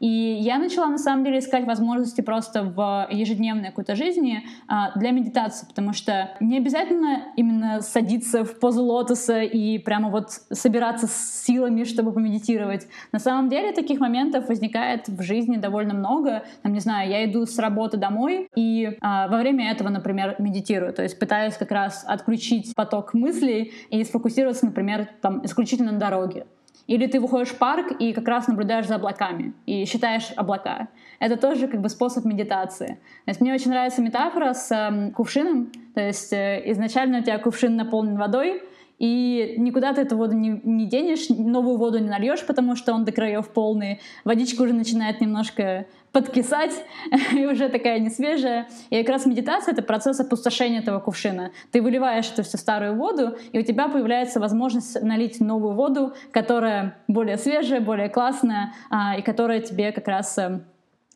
И я начала на самом деле искать возможности просто в ежедневной какой-то жизни а, для медитации, потому что не обязательно именно садиться в позу лотоса и прямо вот собираться с силами, чтобы помедитировать. На самом деле таких моментов возникает в жизни довольно много. Там, не знаю, я иду с работы домой и а, во время этого, например, медитирую, то есть пытаюсь как раз отключить поток мыслей и сфокусироваться, например, там исключительно на дороге. Или ты выходишь в парк и как раз наблюдаешь за облаками и считаешь облака. Это тоже как бы способ медитации. То есть мне очень нравится метафора с э, кувшином. То есть э, изначально у тебя кувшин наполнен водой, и никуда ты эту воду не, не денешь, новую воду не нальешь, потому что он до краев полный. Водичка уже начинает немножко подкисать, и уже такая несвежая. И как раз медитация — это процесс опустошения этого кувшина. Ты выливаешь эту всю старую воду, и у тебя появляется возможность налить новую воду, которая более свежая, более классная, а, и которая тебе как раз э,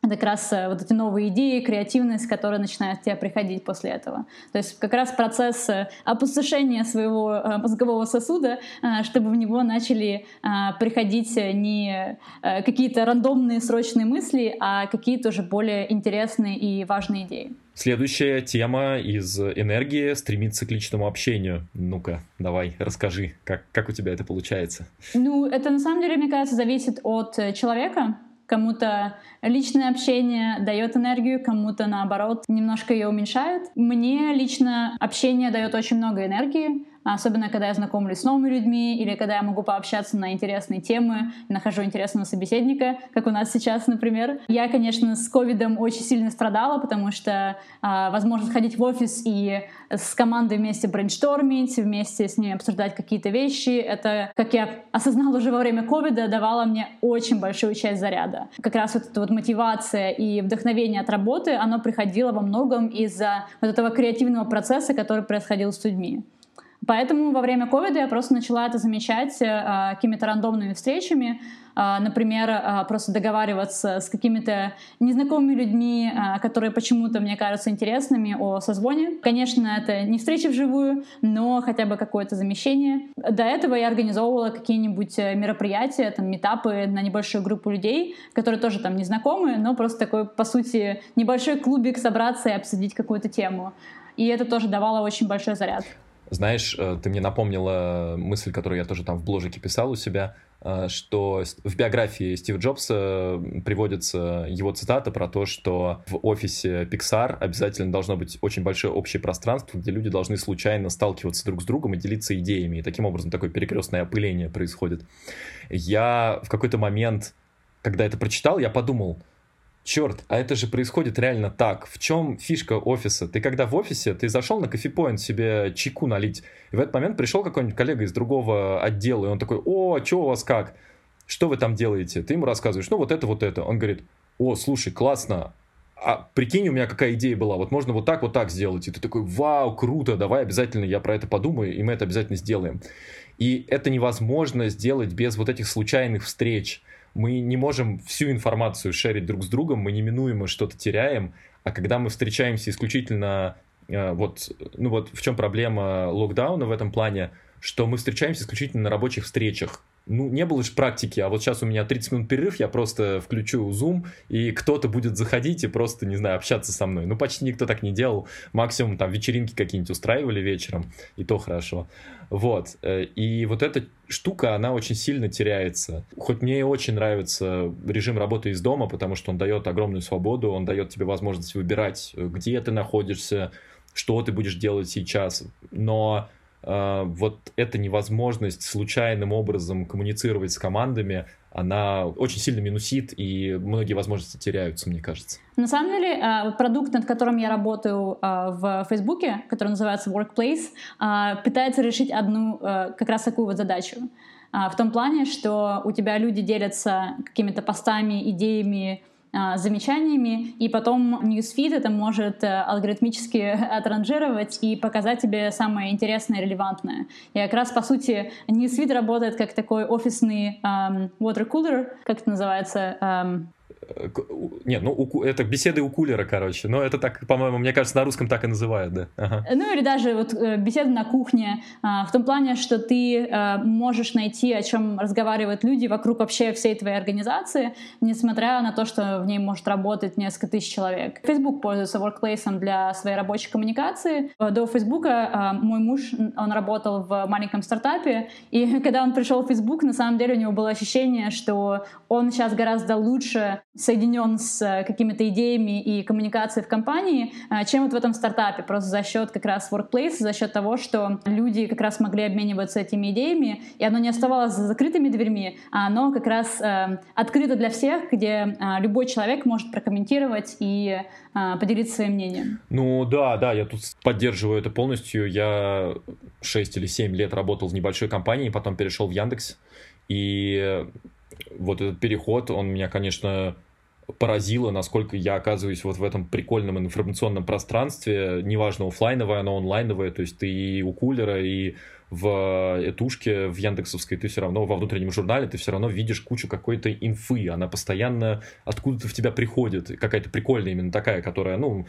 это как раз э, вот эти новые идеи, креативность, которая начинает к тебе приходить после этого. То есть как раз процесс э, опустошения своего э, мозгового сосуда, чтобы в него начали приходить не какие-то рандомные срочные мысли, а какие-то уже более интересные и важные идеи. Следующая тема из энергии стремится к личному общению. Ну-ка, давай, расскажи, как, как у тебя это получается? Ну, это на самом деле, мне кажется, зависит от человека. Кому-то личное общение дает энергию, кому-то наоборот немножко ее уменьшает. Мне лично общение дает очень много энергии, особенно когда я знакомлюсь с новыми людьми или когда я могу пообщаться на интересные темы, нахожу интересного собеседника, как у нас сейчас, например. Я, конечно, с ковидом очень сильно страдала, потому что а, возможность ходить в офис и с командой вместе брейнштормить, вместе с ними обсуждать какие-то вещи, это, как я осознала уже во время ковида, давало мне очень большую часть заряда. Как раз вот эта вот мотивация и вдохновение от работы, оно приходило во многом из-за вот этого креативного процесса, который происходил с людьми. Поэтому во время ковида я просто начала это замечать э, какими-то рандомными встречами, э, например, э, просто договариваться с какими-то незнакомыми людьми, э, которые почему-то мне кажутся интересными о созвоне. Конечно, это не встреча вживую, но хотя бы какое-то замещение. До этого я организовывала какие-нибудь э, мероприятия, там, метапы на небольшую группу людей, которые тоже там незнакомые, но просто такой, по сути, небольшой клубик собраться и обсудить какую-то тему. И это тоже давало очень большой заряд. Знаешь, э, ты мне напомнила мысль, которую я тоже там в бложике писал у себя, э, что в биографии Стива Джобса приводится его цитата про то, что в офисе Pixar обязательно должно быть очень большое общее пространство, где люди должны случайно сталкиваться друг с другом и делиться идеями. И таким образом такое перекрестное опыление происходит. Я в какой-то момент, когда это прочитал, я подумал, черт, а это же происходит реально так. В чем фишка офиса? Ты когда в офисе, ты зашел на кофепоинт себе чайку налить, и в этот момент пришел какой-нибудь коллега из другого отдела, и он такой, о, а что у вас как? Что вы там делаете? Ты ему рассказываешь, ну вот это, вот это. Он говорит, о, слушай, классно, а прикинь, у меня какая идея была, вот можно вот так, вот так сделать. И ты такой, вау, круто, давай обязательно я про это подумаю, и мы это обязательно сделаем. И это невозможно сделать без вот этих случайных встреч мы не можем всю информацию шерить друг с другом, мы неминуемо что-то теряем, а когда мы встречаемся исключительно э, вот, ну вот в чем проблема локдауна в этом плане, что мы встречаемся исключительно на рабочих встречах ну, не было же практики, а вот сейчас у меня 30 минут перерыв, я просто включу Zoom, и кто-то будет заходить и просто, не знаю, общаться со мной. Ну, почти никто так не делал. Максимум там вечеринки какие-нибудь устраивали вечером, и то хорошо. Вот. Э, и вот эта штука, она очень сильно теряется. Хоть мне и очень нравится режим работы из дома, потому что он дает огромную свободу, он дает тебе возможность выбирать, где ты находишься, что ты будешь делать сейчас. Но вот эта невозможность случайным образом коммуницировать с командами, она очень сильно минусит, и многие возможности теряются, мне кажется. На самом деле, а, продукт, над которым я работаю а, в Фейсбуке, который называется Workplace, пытается решить одну как раз такую вот задачу. В том плане, что у тебя люди делятся какими-то постами, идеями, а, замечаниями, и потом newsfeed это может э, алгоритмически отранжировать и показать тебе самое интересное и релевантное. И как раз, по сути, newsfeed работает как такой офисный um, water cooler, как это называется, um, нет, ну это беседы у кулера, короче. Но это так, по-моему, мне кажется, на русском так и называют, да. Ага. Ну или даже вот э, беседы на кухне, а, в том плане, что ты а, можешь найти, о чем разговаривают люди вокруг вообще всей твоей организации, несмотря на то, что в ней может работать несколько тысяч человек. Facebook пользуется workplace для своей рабочей коммуникации. До Facebook мой муж, он работал в маленьком стартапе, и когда он пришел в Facebook, на самом деле у него было ощущение, что он сейчас гораздо лучше соединен с какими-то идеями и коммуникацией в компании, чем вот в этом стартапе, просто за счет как раз workplace, за счет того, что люди как раз могли обмениваться этими идеями, и оно не оставалось за закрытыми дверьми, а оно как раз э, открыто для всех, где э, любой человек может прокомментировать и э, поделиться своим мнением. Ну да, да, я тут поддерживаю это полностью. Я 6 или 7 лет работал в небольшой компании, потом перешел в Яндекс, и вот этот переход, он меня, конечно, поразило, насколько я оказываюсь вот в этом прикольном информационном пространстве, неважно, офлайновое, оно онлайновое, то есть ты и у кулера, и в этушке, в Яндексовской, ты все равно во внутреннем журнале, ты все равно видишь кучу какой-то инфы, она постоянно откуда-то в тебя приходит, какая-то прикольная именно такая, которая, ну,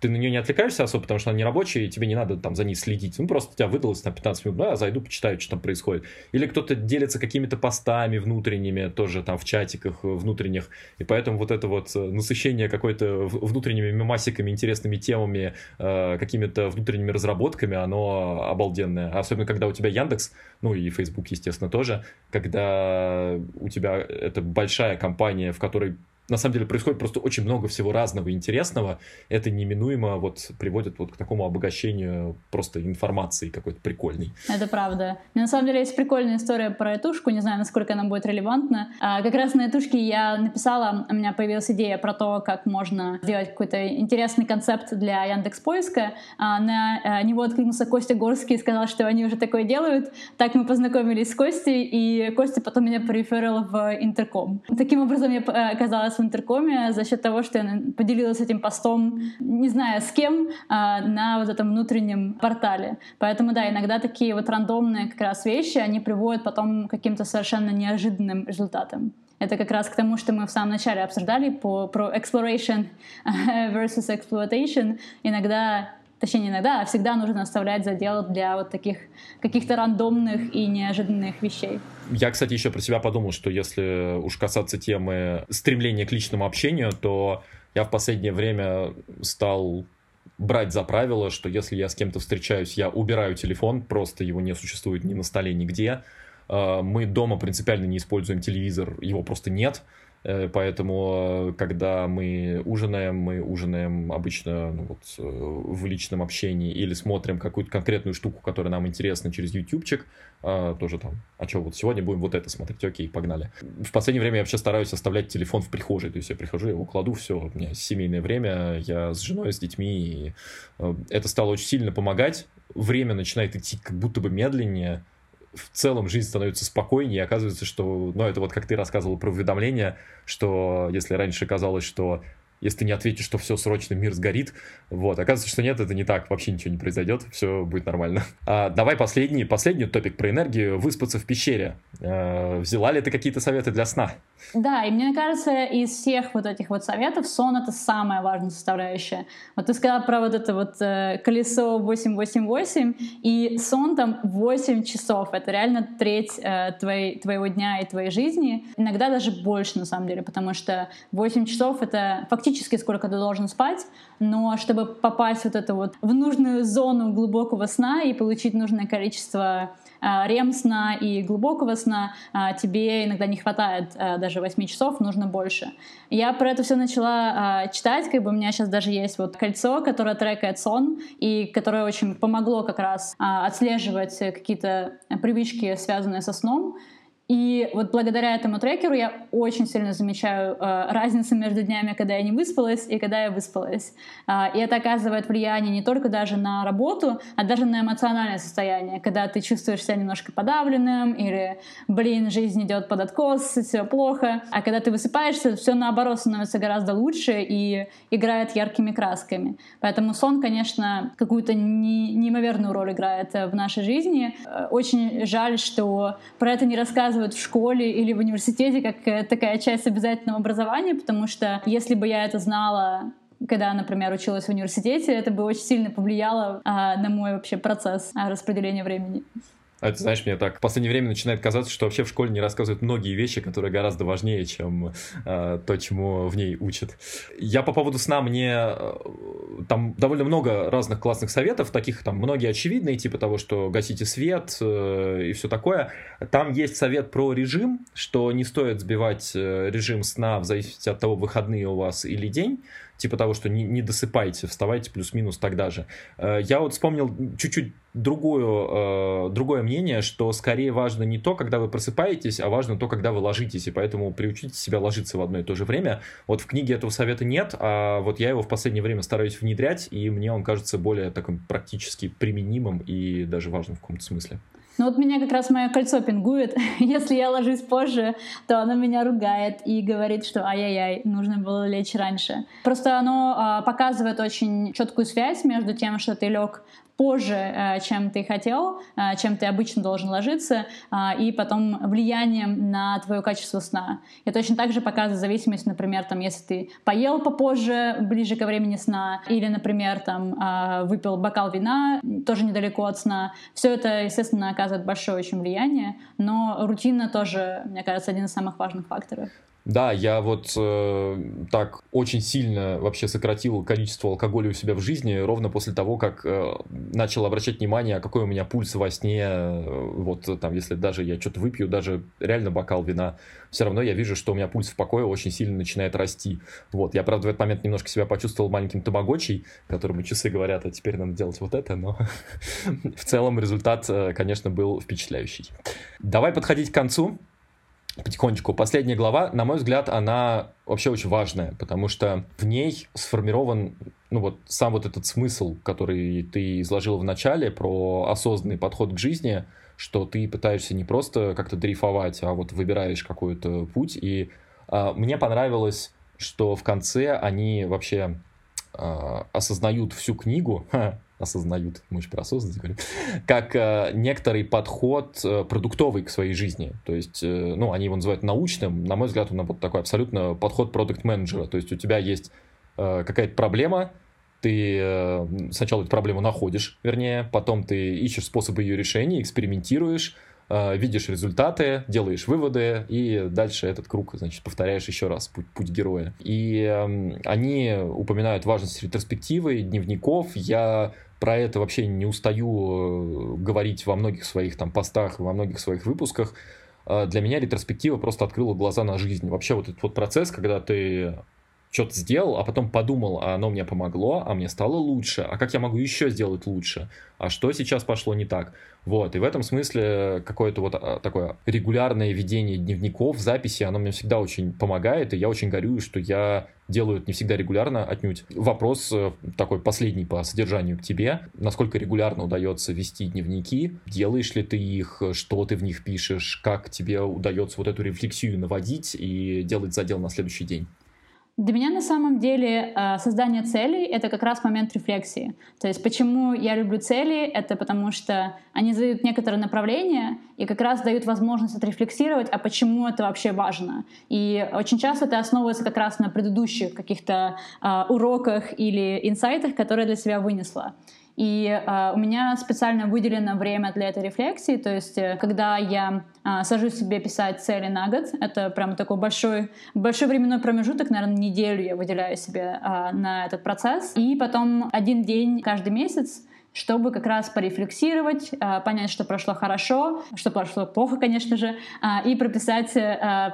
ты на нее не отвлекаешься особо, потому что она не рабочая, и тебе не надо там за ней следить. Ну, просто у тебя выдалось на 15 минут, да, зайду, почитаю, что там происходит. Или кто-то делится какими-то постами внутренними, тоже там в чатиках внутренних, и поэтому вот это вот э, насыщение какой-то внутренними мемасиками, интересными темами, э, какими-то внутренними разработками, оно обалденное. Особенно, когда у тебя Яндекс, ну и Facebook, естественно, тоже, когда у тебя это большая компания, в которой на самом деле происходит просто очень много всего разного и интересного. Это неминуемо вот приводит вот к такому обогащению просто информации какой-то прикольной. Это правда. Но на самом деле есть прикольная история про этушку, не знаю, насколько она будет релевантна. А, как раз на этушке я написала, у меня появилась идея про то, как можно сделать какой-то интересный концепт для Яндекс Поиска. А, на а, него откликнулся Костя Горский и сказал, что они уже такое делают. Так мы познакомились с Костей, и Костя потом меня преферил в Интерком. Таким образом я э, оказалась в интеркоме за счет того, что я поделилась этим постом, не знаю с кем, а, на вот этом внутреннем портале. Поэтому да, иногда такие вот рандомные как раз вещи, они приводят потом к каким-то совершенно неожиданным результатам. Это как раз к тому, что мы в самом начале обсуждали по, про exploration versus exploitation. Иногда точнее не иногда, а всегда нужно оставлять задел для вот таких каких-то рандомных и неожиданных вещей. Я, кстати, еще про себя подумал, что если уж касаться темы стремления к личному общению, то я в последнее время стал брать за правило, что если я с кем-то встречаюсь, я убираю телефон, просто его не существует ни на столе, нигде. А, мы дома принципиально не используем телевизор, его просто нет. Э, поэтому, когда мы ужинаем, мы ужинаем обычно ну, вот, э, в личном общении или смотрим какую-то конкретную штуку, которая нам интересна через ютубчик, тоже там, а что, вот сегодня будем вот это смотреть, окей, погнали. В последнее время я вообще стараюсь оставлять телефон в прихожей, то есть я прихожу, я его кладу, все, у меня семейное время, я с женой, с детьми, и э, это стало очень сильно помогать, время начинает идти как будто бы медленнее, в целом жизнь становится спокойнее, и оказывается, что, ну, это вот как ты рассказывал про уведомления, что если раньше казалось, что если ты не ответишь, что все срочно, мир сгорит. Вот, оказывается, что нет, это не так, вообще ничего не произойдет, все будет нормально. А, давай последний, последний топик про энергию, выспаться в пещере. А, взяла ли ты какие-то советы для сна? Да, и мне кажется, из всех вот этих вот советов сон — это самая важная составляющая. Вот ты сказала про вот это вот э, колесо 888, и сон там 8 часов. Это реально треть э, твоей, твоего дня и твоей жизни. Иногда даже больше, на самом деле, потому что 8 часов — это фактически фактически сколько ты должен спать, но чтобы попасть вот это вот в нужную зону глубокого сна и получить нужное количество а, рем сна и глубокого сна а, тебе иногда не хватает а, даже 8 часов, нужно больше. Я про это все начала читать, как бы у меня сейчас даже есть вот кольцо, которое трекает сон и которое очень помогло как раз отслеживать какие-то привычки, связанные со сном. И вот благодаря этому трекеру я очень сильно замечаю э, разницу между днями, когда я не выспалась и когда я выспалась. Э, и это оказывает влияние не только даже на работу, а даже на эмоциональное состояние, когда ты чувствуешь себя немножко подавленным или, блин, жизнь идет под откос, все плохо. А когда ты высыпаешься, все наоборот становится гораздо лучше и играет яркими красками. Поэтому сон, конечно, какую-то не, неимоверную роль играет в нашей жизни. Э, очень жаль, что про это не рассказывают рассказывают в школе или в университете как э, такая часть обязательного образования, потому что если бы я это знала когда, например, училась в университете, это бы очень сильно повлияло а, на мой вообще процесс а, распределения времени. А это, знаешь, мне так в последнее время начинает казаться, что вообще в школе не рассказывают многие вещи, которые гораздо важнее, чем э, то, чему в ней учат. Я по поводу сна, мне э, там довольно много разных классных советов, таких там многие очевидные, типа того, что гасите свет э, и все такое. Там есть совет про режим, что не стоит сбивать э, режим сна в зависимости от того, выходные у вас или день типа того, что не, не досыпайте, вставайте плюс-минус тогда же. Э, я вот вспомнил чуть-чуть другую, э, другое мнение, что скорее важно не то, когда вы просыпаетесь, а важно то, когда вы ложитесь, и поэтому приучите себя ложиться в одно и то же время. Вот в книге этого совета нет, а вот я его в последнее время стараюсь внедрять, и мне он кажется более таким практически применимым и даже важным в каком-то смысле. Ну вот меня как раз мое кольцо пингует. Если я ложусь позже, то оно меня ругает и говорит, что ай-яй-яй, нужно было лечь раньше. Просто оно а, показывает очень четкую связь между тем, что ты лег позже, э, чем ты хотел, э, чем ты обычно должен ложиться, э, и потом влиянием на твое качество сна. И точно так же показывает зависимость, например, там, если ты поел попозже, ближе ко времени сна, или, например, там, выпил бокал вина, тоже недалеко от сна. Все это, естественно, оказывает большое очень влияние, но рутина тоже, мне кажется, один из самых важных факторов. Да, я вот э, так очень сильно вообще сократил количество алкоголя у себя в жизни ровно после того, как э, начал обращать внимание, какой у меня пульс во сне. Э, вот там, если даже я что-то выпью, даже реально бокал вина, все равно я вижу, что у меня пульс в покое очень сильно начинает расти. Вот, я, правда, в этот момент немножко себя почувствовал маленьким тамагочей, которому часы говорят, а теперь надо делать вот это, но в целом результат, э, конечно, был впечатляющий. Давай подходить к концу потихонечку. Последняя глава, на мой взгляд, она вообще очень важная, потому что в ней сформирован, ну вот сам вот этот смысл, который ты изложил в начале про осознанный подход к жизни, что ты пытаешься не просто как-то дрейфовать, а вот выбираешь какой-то путь. И а, мне понравилось, что в конце они вообще а, осознают всю книгу, осознают, мы же говорим, как э, некоторый подход э, продуктовый к своей жизни. То есть, э, ну, они его называют научным. На мой взгляд, он вот такой абсолютно подход продукт-менеджера. То есть у тебя есть э, какая-то проблема, ты э, сначала эту проблему находишь, вернее, потом ты ищешь способы ее решения, экспериментируешь, видишь результаты, делаешь выводы, и дальше этот круг, значит, повторяешь еще раз путь, путь героя. И э, они упоминают важность ретроспективы, дневников. Я про это вообще не устаю э, говорить во многих своих там постах, во многих своих выпусках. Э, для меня ретроспектива просто открыла глаза на жизнь. Вообще вот этот вот процесс, когда ты что-то сделал, а потом подумал, а оно мне помогло, а мне стало лучше, а как я могу еще сделать лучше, а что сейчас пошло не так. Вот, и в этом смысле какое-то вот а, такое регулярное ведение дневников, записи, оно мне всегда очень помогает, и я очень горюю, что я делаю это не всегда регулярно, отнюдь. Вопрос э, такой последний по содержанию к тебе. Насколько регулярно удается вести дневники? Делаешь ли ты их? Что ты в них пишешь? Как тебе удается вот эту рефлексию наводить и делать задел на следующий день? Для меня на самом деле э, создание целей — это как раз момент рефлексии. То есть почему я люблю цели — это потому что они задают некоторое направление и как раз дают возможность отрефлексировать, а почему это вообще важно. И очень часто это основывается как раз на предыдущих каких-то э, уроках или инсайтах, которые для себя вынесла. И э, у меня специально выделено время для этой рефлексии, то есть э, когда я э, сажусь себе писать цели на год, это прям такой большой, большой временной промежуток, наверное, неделю я выделяю себе э, на этот процесс. И потом один день каждый месяц чтобы как раз порефлексировать, понять, что прошло хорошо, что прошло плохо, конечно же, и прописать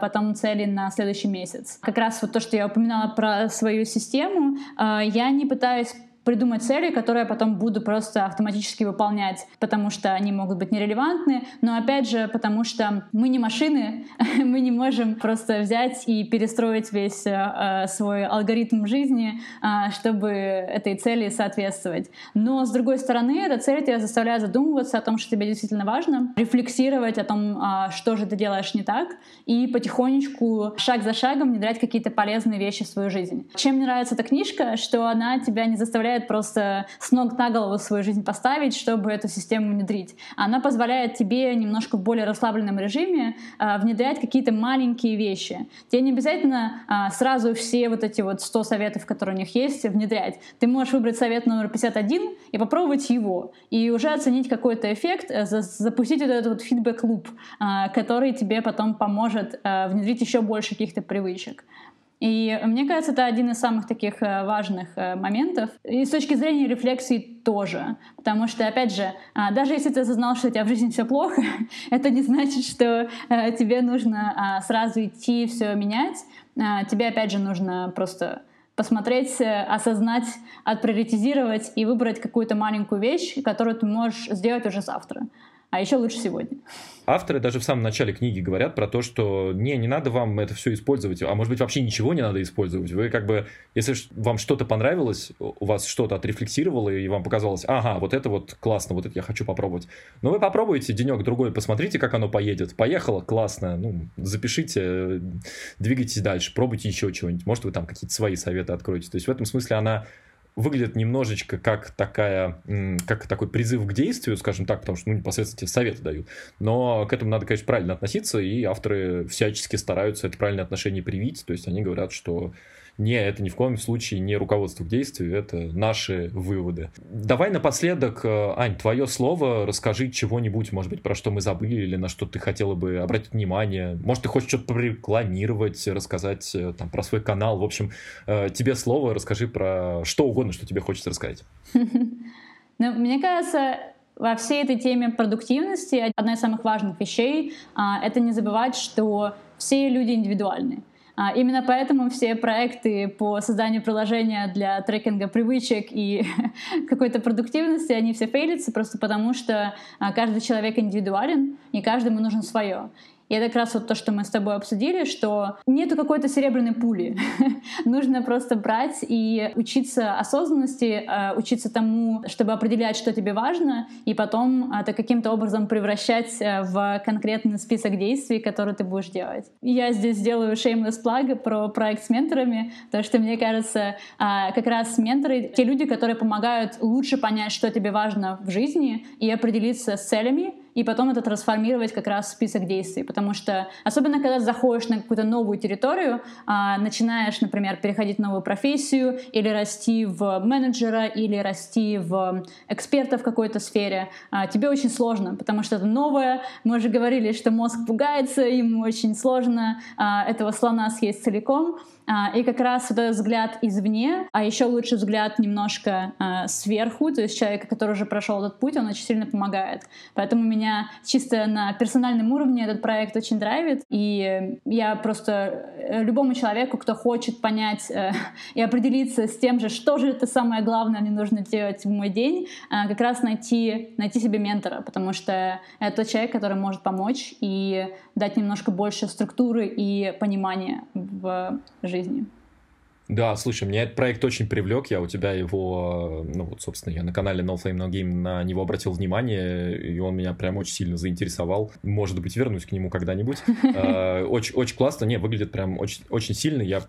потом цели на следующий месяц. Как раз вот то, что я упоминала про свою систему, я не пытаюсь придумать цели, которые я потом буду просто автоматически выполнять, потому что они могут быть нерелевантны, но опять же, потому что мы не машины, мы не можем просто взять и перестроить весь э, свой алгоритм жизни, э, чтобы этой цели соответствовать. Но с другой стороны, эта цель тебя заставляет задумываться о том, что тебе действительно важно, рефлексировать о том, э, что же ты делаешь не так, и потихонечку, шаг за шагом внедрять какие-то полезные вещи в свою жизнь. Чем мне нравится эта книжка, что она тебя не заставляет позволяет просто с ног на голову свою жизнь поставить, чтобы эту систему внедрить. Она позволяет тебе немножко в более расслабленном режиме а, внедрять какие-то маленькие вещи. Тебе не обязательно а, сразу все вот эти вот 100 советов, которые у них есть, внедрять. Ты можешь выбрать совет номер 51 и попробовать его, и уже оценить какой-то эффект, э, запустить вот этот вот фидбэк-луп, а, который тебе потом поможет а, внедрить еще больше каких-то привычек. И мне кажется, это один из самых таких э, важных э, моментов. И с точки зрения рефлексии тоже. Потому что, опять же, а, даже если ты осознал, что у тебя в жизни все плохо, это не значит, что э, тебе нужно а, сразу идти все менять. А, тебе, опять же, нужно просто посмотреть, осознать, отприоритизировать и выбрать какую-то маленькую вещь, которую ты можешь сделать уже завтра а еще лучше сегодня. Авторы даже в самом начале книги говорят про то, что не, не надо вам это все использовать, а может быть вообще ничего не надо использовать. Вы как бы, если вам что-то понравилось, у вас что-то отрефлексировало, и вам показалось, ага, вот это вот классно, вот это я хочу попробовать. Но вы попробуйте денек-другой, посмотрите, как оно поедет. Поехало, классно, ну, запишите, двигайтесь дальше, пробуйте еще чего-нибудь. Может, вы там какие-то свои советы откроете. То есть в этом смысле она выглядит немножечко как такая, как такой призыв к действию, скажем так, потому что ну, непосредственно тебе советы дают. Но к этому надо, конечно, правильно относиться, и авторы всячески стараются это правильное отношение привить. То есть они говорят, что не, это ни в коем случае не руководство к действию, это наши выводы. Давай напоследок, э, Ань, твое слово, расскажи чего-нибудь, может быть, про что мы забыли или на что ты хотела бы обратить внимание. Может, ты хочешь что-то прорекламировать, рассказать э, там, про свой канал. В общем, э, тебе слово, расскажи про что угодно, что тебе хочется рассказать. Ну, мне кажется, во всей этой теме продуктивности одна из самых важных вещей а, — это не забывать, что все люди индивидуальны. А, именно поэтому все проекты по созданию приложения для трекинга привычек и какой-то продуктивности, они все фейлятся просто потому, что а, каждый человек индивидуален, и каждому нужно свое. И это как раз вот то, что мы с тобой обсудили, что нету какой-то серебряной пули. Нужно просто брать и учиться осознанности, э, учиться тому, чтобы определять, что тебе важно, и потом это каким-то образом превращать э, в конкретный список действий, которые ты будешь делать. Я здесь сделаю shameless plug про проект с менторами, потому что, мне кажется, э, как раз менторы — те люди, которые помогают лучше понять, что тебе важно в жизни, и определиться с целями, и потом это трансформировать как раз в список действий. Потому что, особенно когда заходишь на какую-то новую территорию, а, начинаешь, например, переходить в новую профессию, или расти в менеджера, или расти в эксперта в какой-то сфере, а, тебе очень сложно, потому что это новое. Мы уже говорили, что мозг пугается, ему очень сложно а, этого слона съесть целиком. А, и как раз этот взгляд извне, а еще лучше взгляд немножко э, сверху, то есть человека, который уже прошел этот путь, он очень сильно помогает. Поэтому меня чисто на персональном уровне этот проект очень драйвит, и я просто э, любому человеку, кто хочет понять э, и определиться с тем же, что же это самое главное мне нужно делать в мой день, э, как раз найти, найти себе ментора, потому что это тот человек, который может помочь. И дать немножко больше структуры и понимания в жизни. Да, слушай, меня этот проект очень привлек, я у тебя его, ну вот, собственно, я на канале No Flame No Game на него обратил внимание, и он меня прям очень сильно заинтересовал. Может быть, вернусь к нему когда-нибудь. А, очень, очень классно, не, выглядит прям очень, очень сильно, я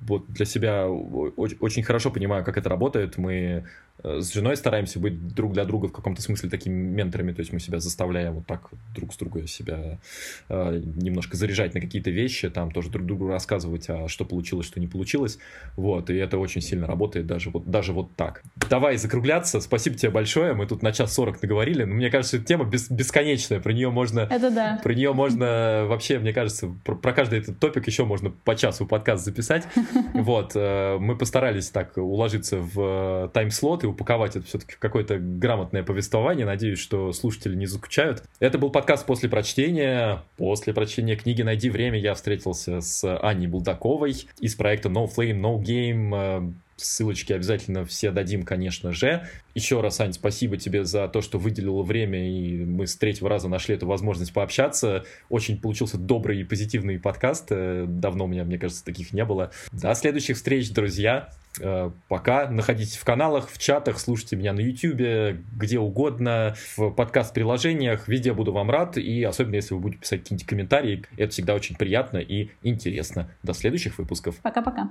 вот для себя очень, хорошо понимаю, как это работает. Мы Э, с женой стараемся быть друг для друга в каком-то смысле такими менторами, то есть мы себя заставляем вот так друг с другом себя э, немножко заряжать на какие-то вещи, там тоже друг другу рассказывать, а что получилось, что не получилось, вот, и это очень сильно работает даже вот, даже вот так. Давай закругляться, спасибо тебе большое, мы тут на час сорок наговорили, но мне кажется, эта тема бес, бесконечная, про нее можно... Это да. Про нее можно вообще, мне кажется, про, про каждый этот топик еще можно по часу подкаст записать, вот, э, мы постарались так уложиться в тайм-слот и упаковать это все-таки в какое-то грамотное повествование. Надеюсь, что слушатели не заскучают. Это был подкаст после прочтения. После прочтения книги «Найди время» я встретился с Аней Булдаковой из проекта No Flame, No Game. Ссылочки обязательно все дадим, конечно же. Еще раз, Ань, спасибо тебе за то, что выделила время, и мы с третьего раза нашли эту возможность пообщаться. Очень получился добрый и позитивный подкаст. Э, давно у меня, мне кажется, таких не было. До следующих встреч, друзья. Э, пока. Находитесь в каналах, в чатах, слушайте меня на YouTube, где угодно, в подкаст-приложениях. Везде буду вам рад. И особенно, если вы будете писать какие-нибудь комментарии, это всегда очень приятно и интересно. До следующих выпусков. Пока-пока.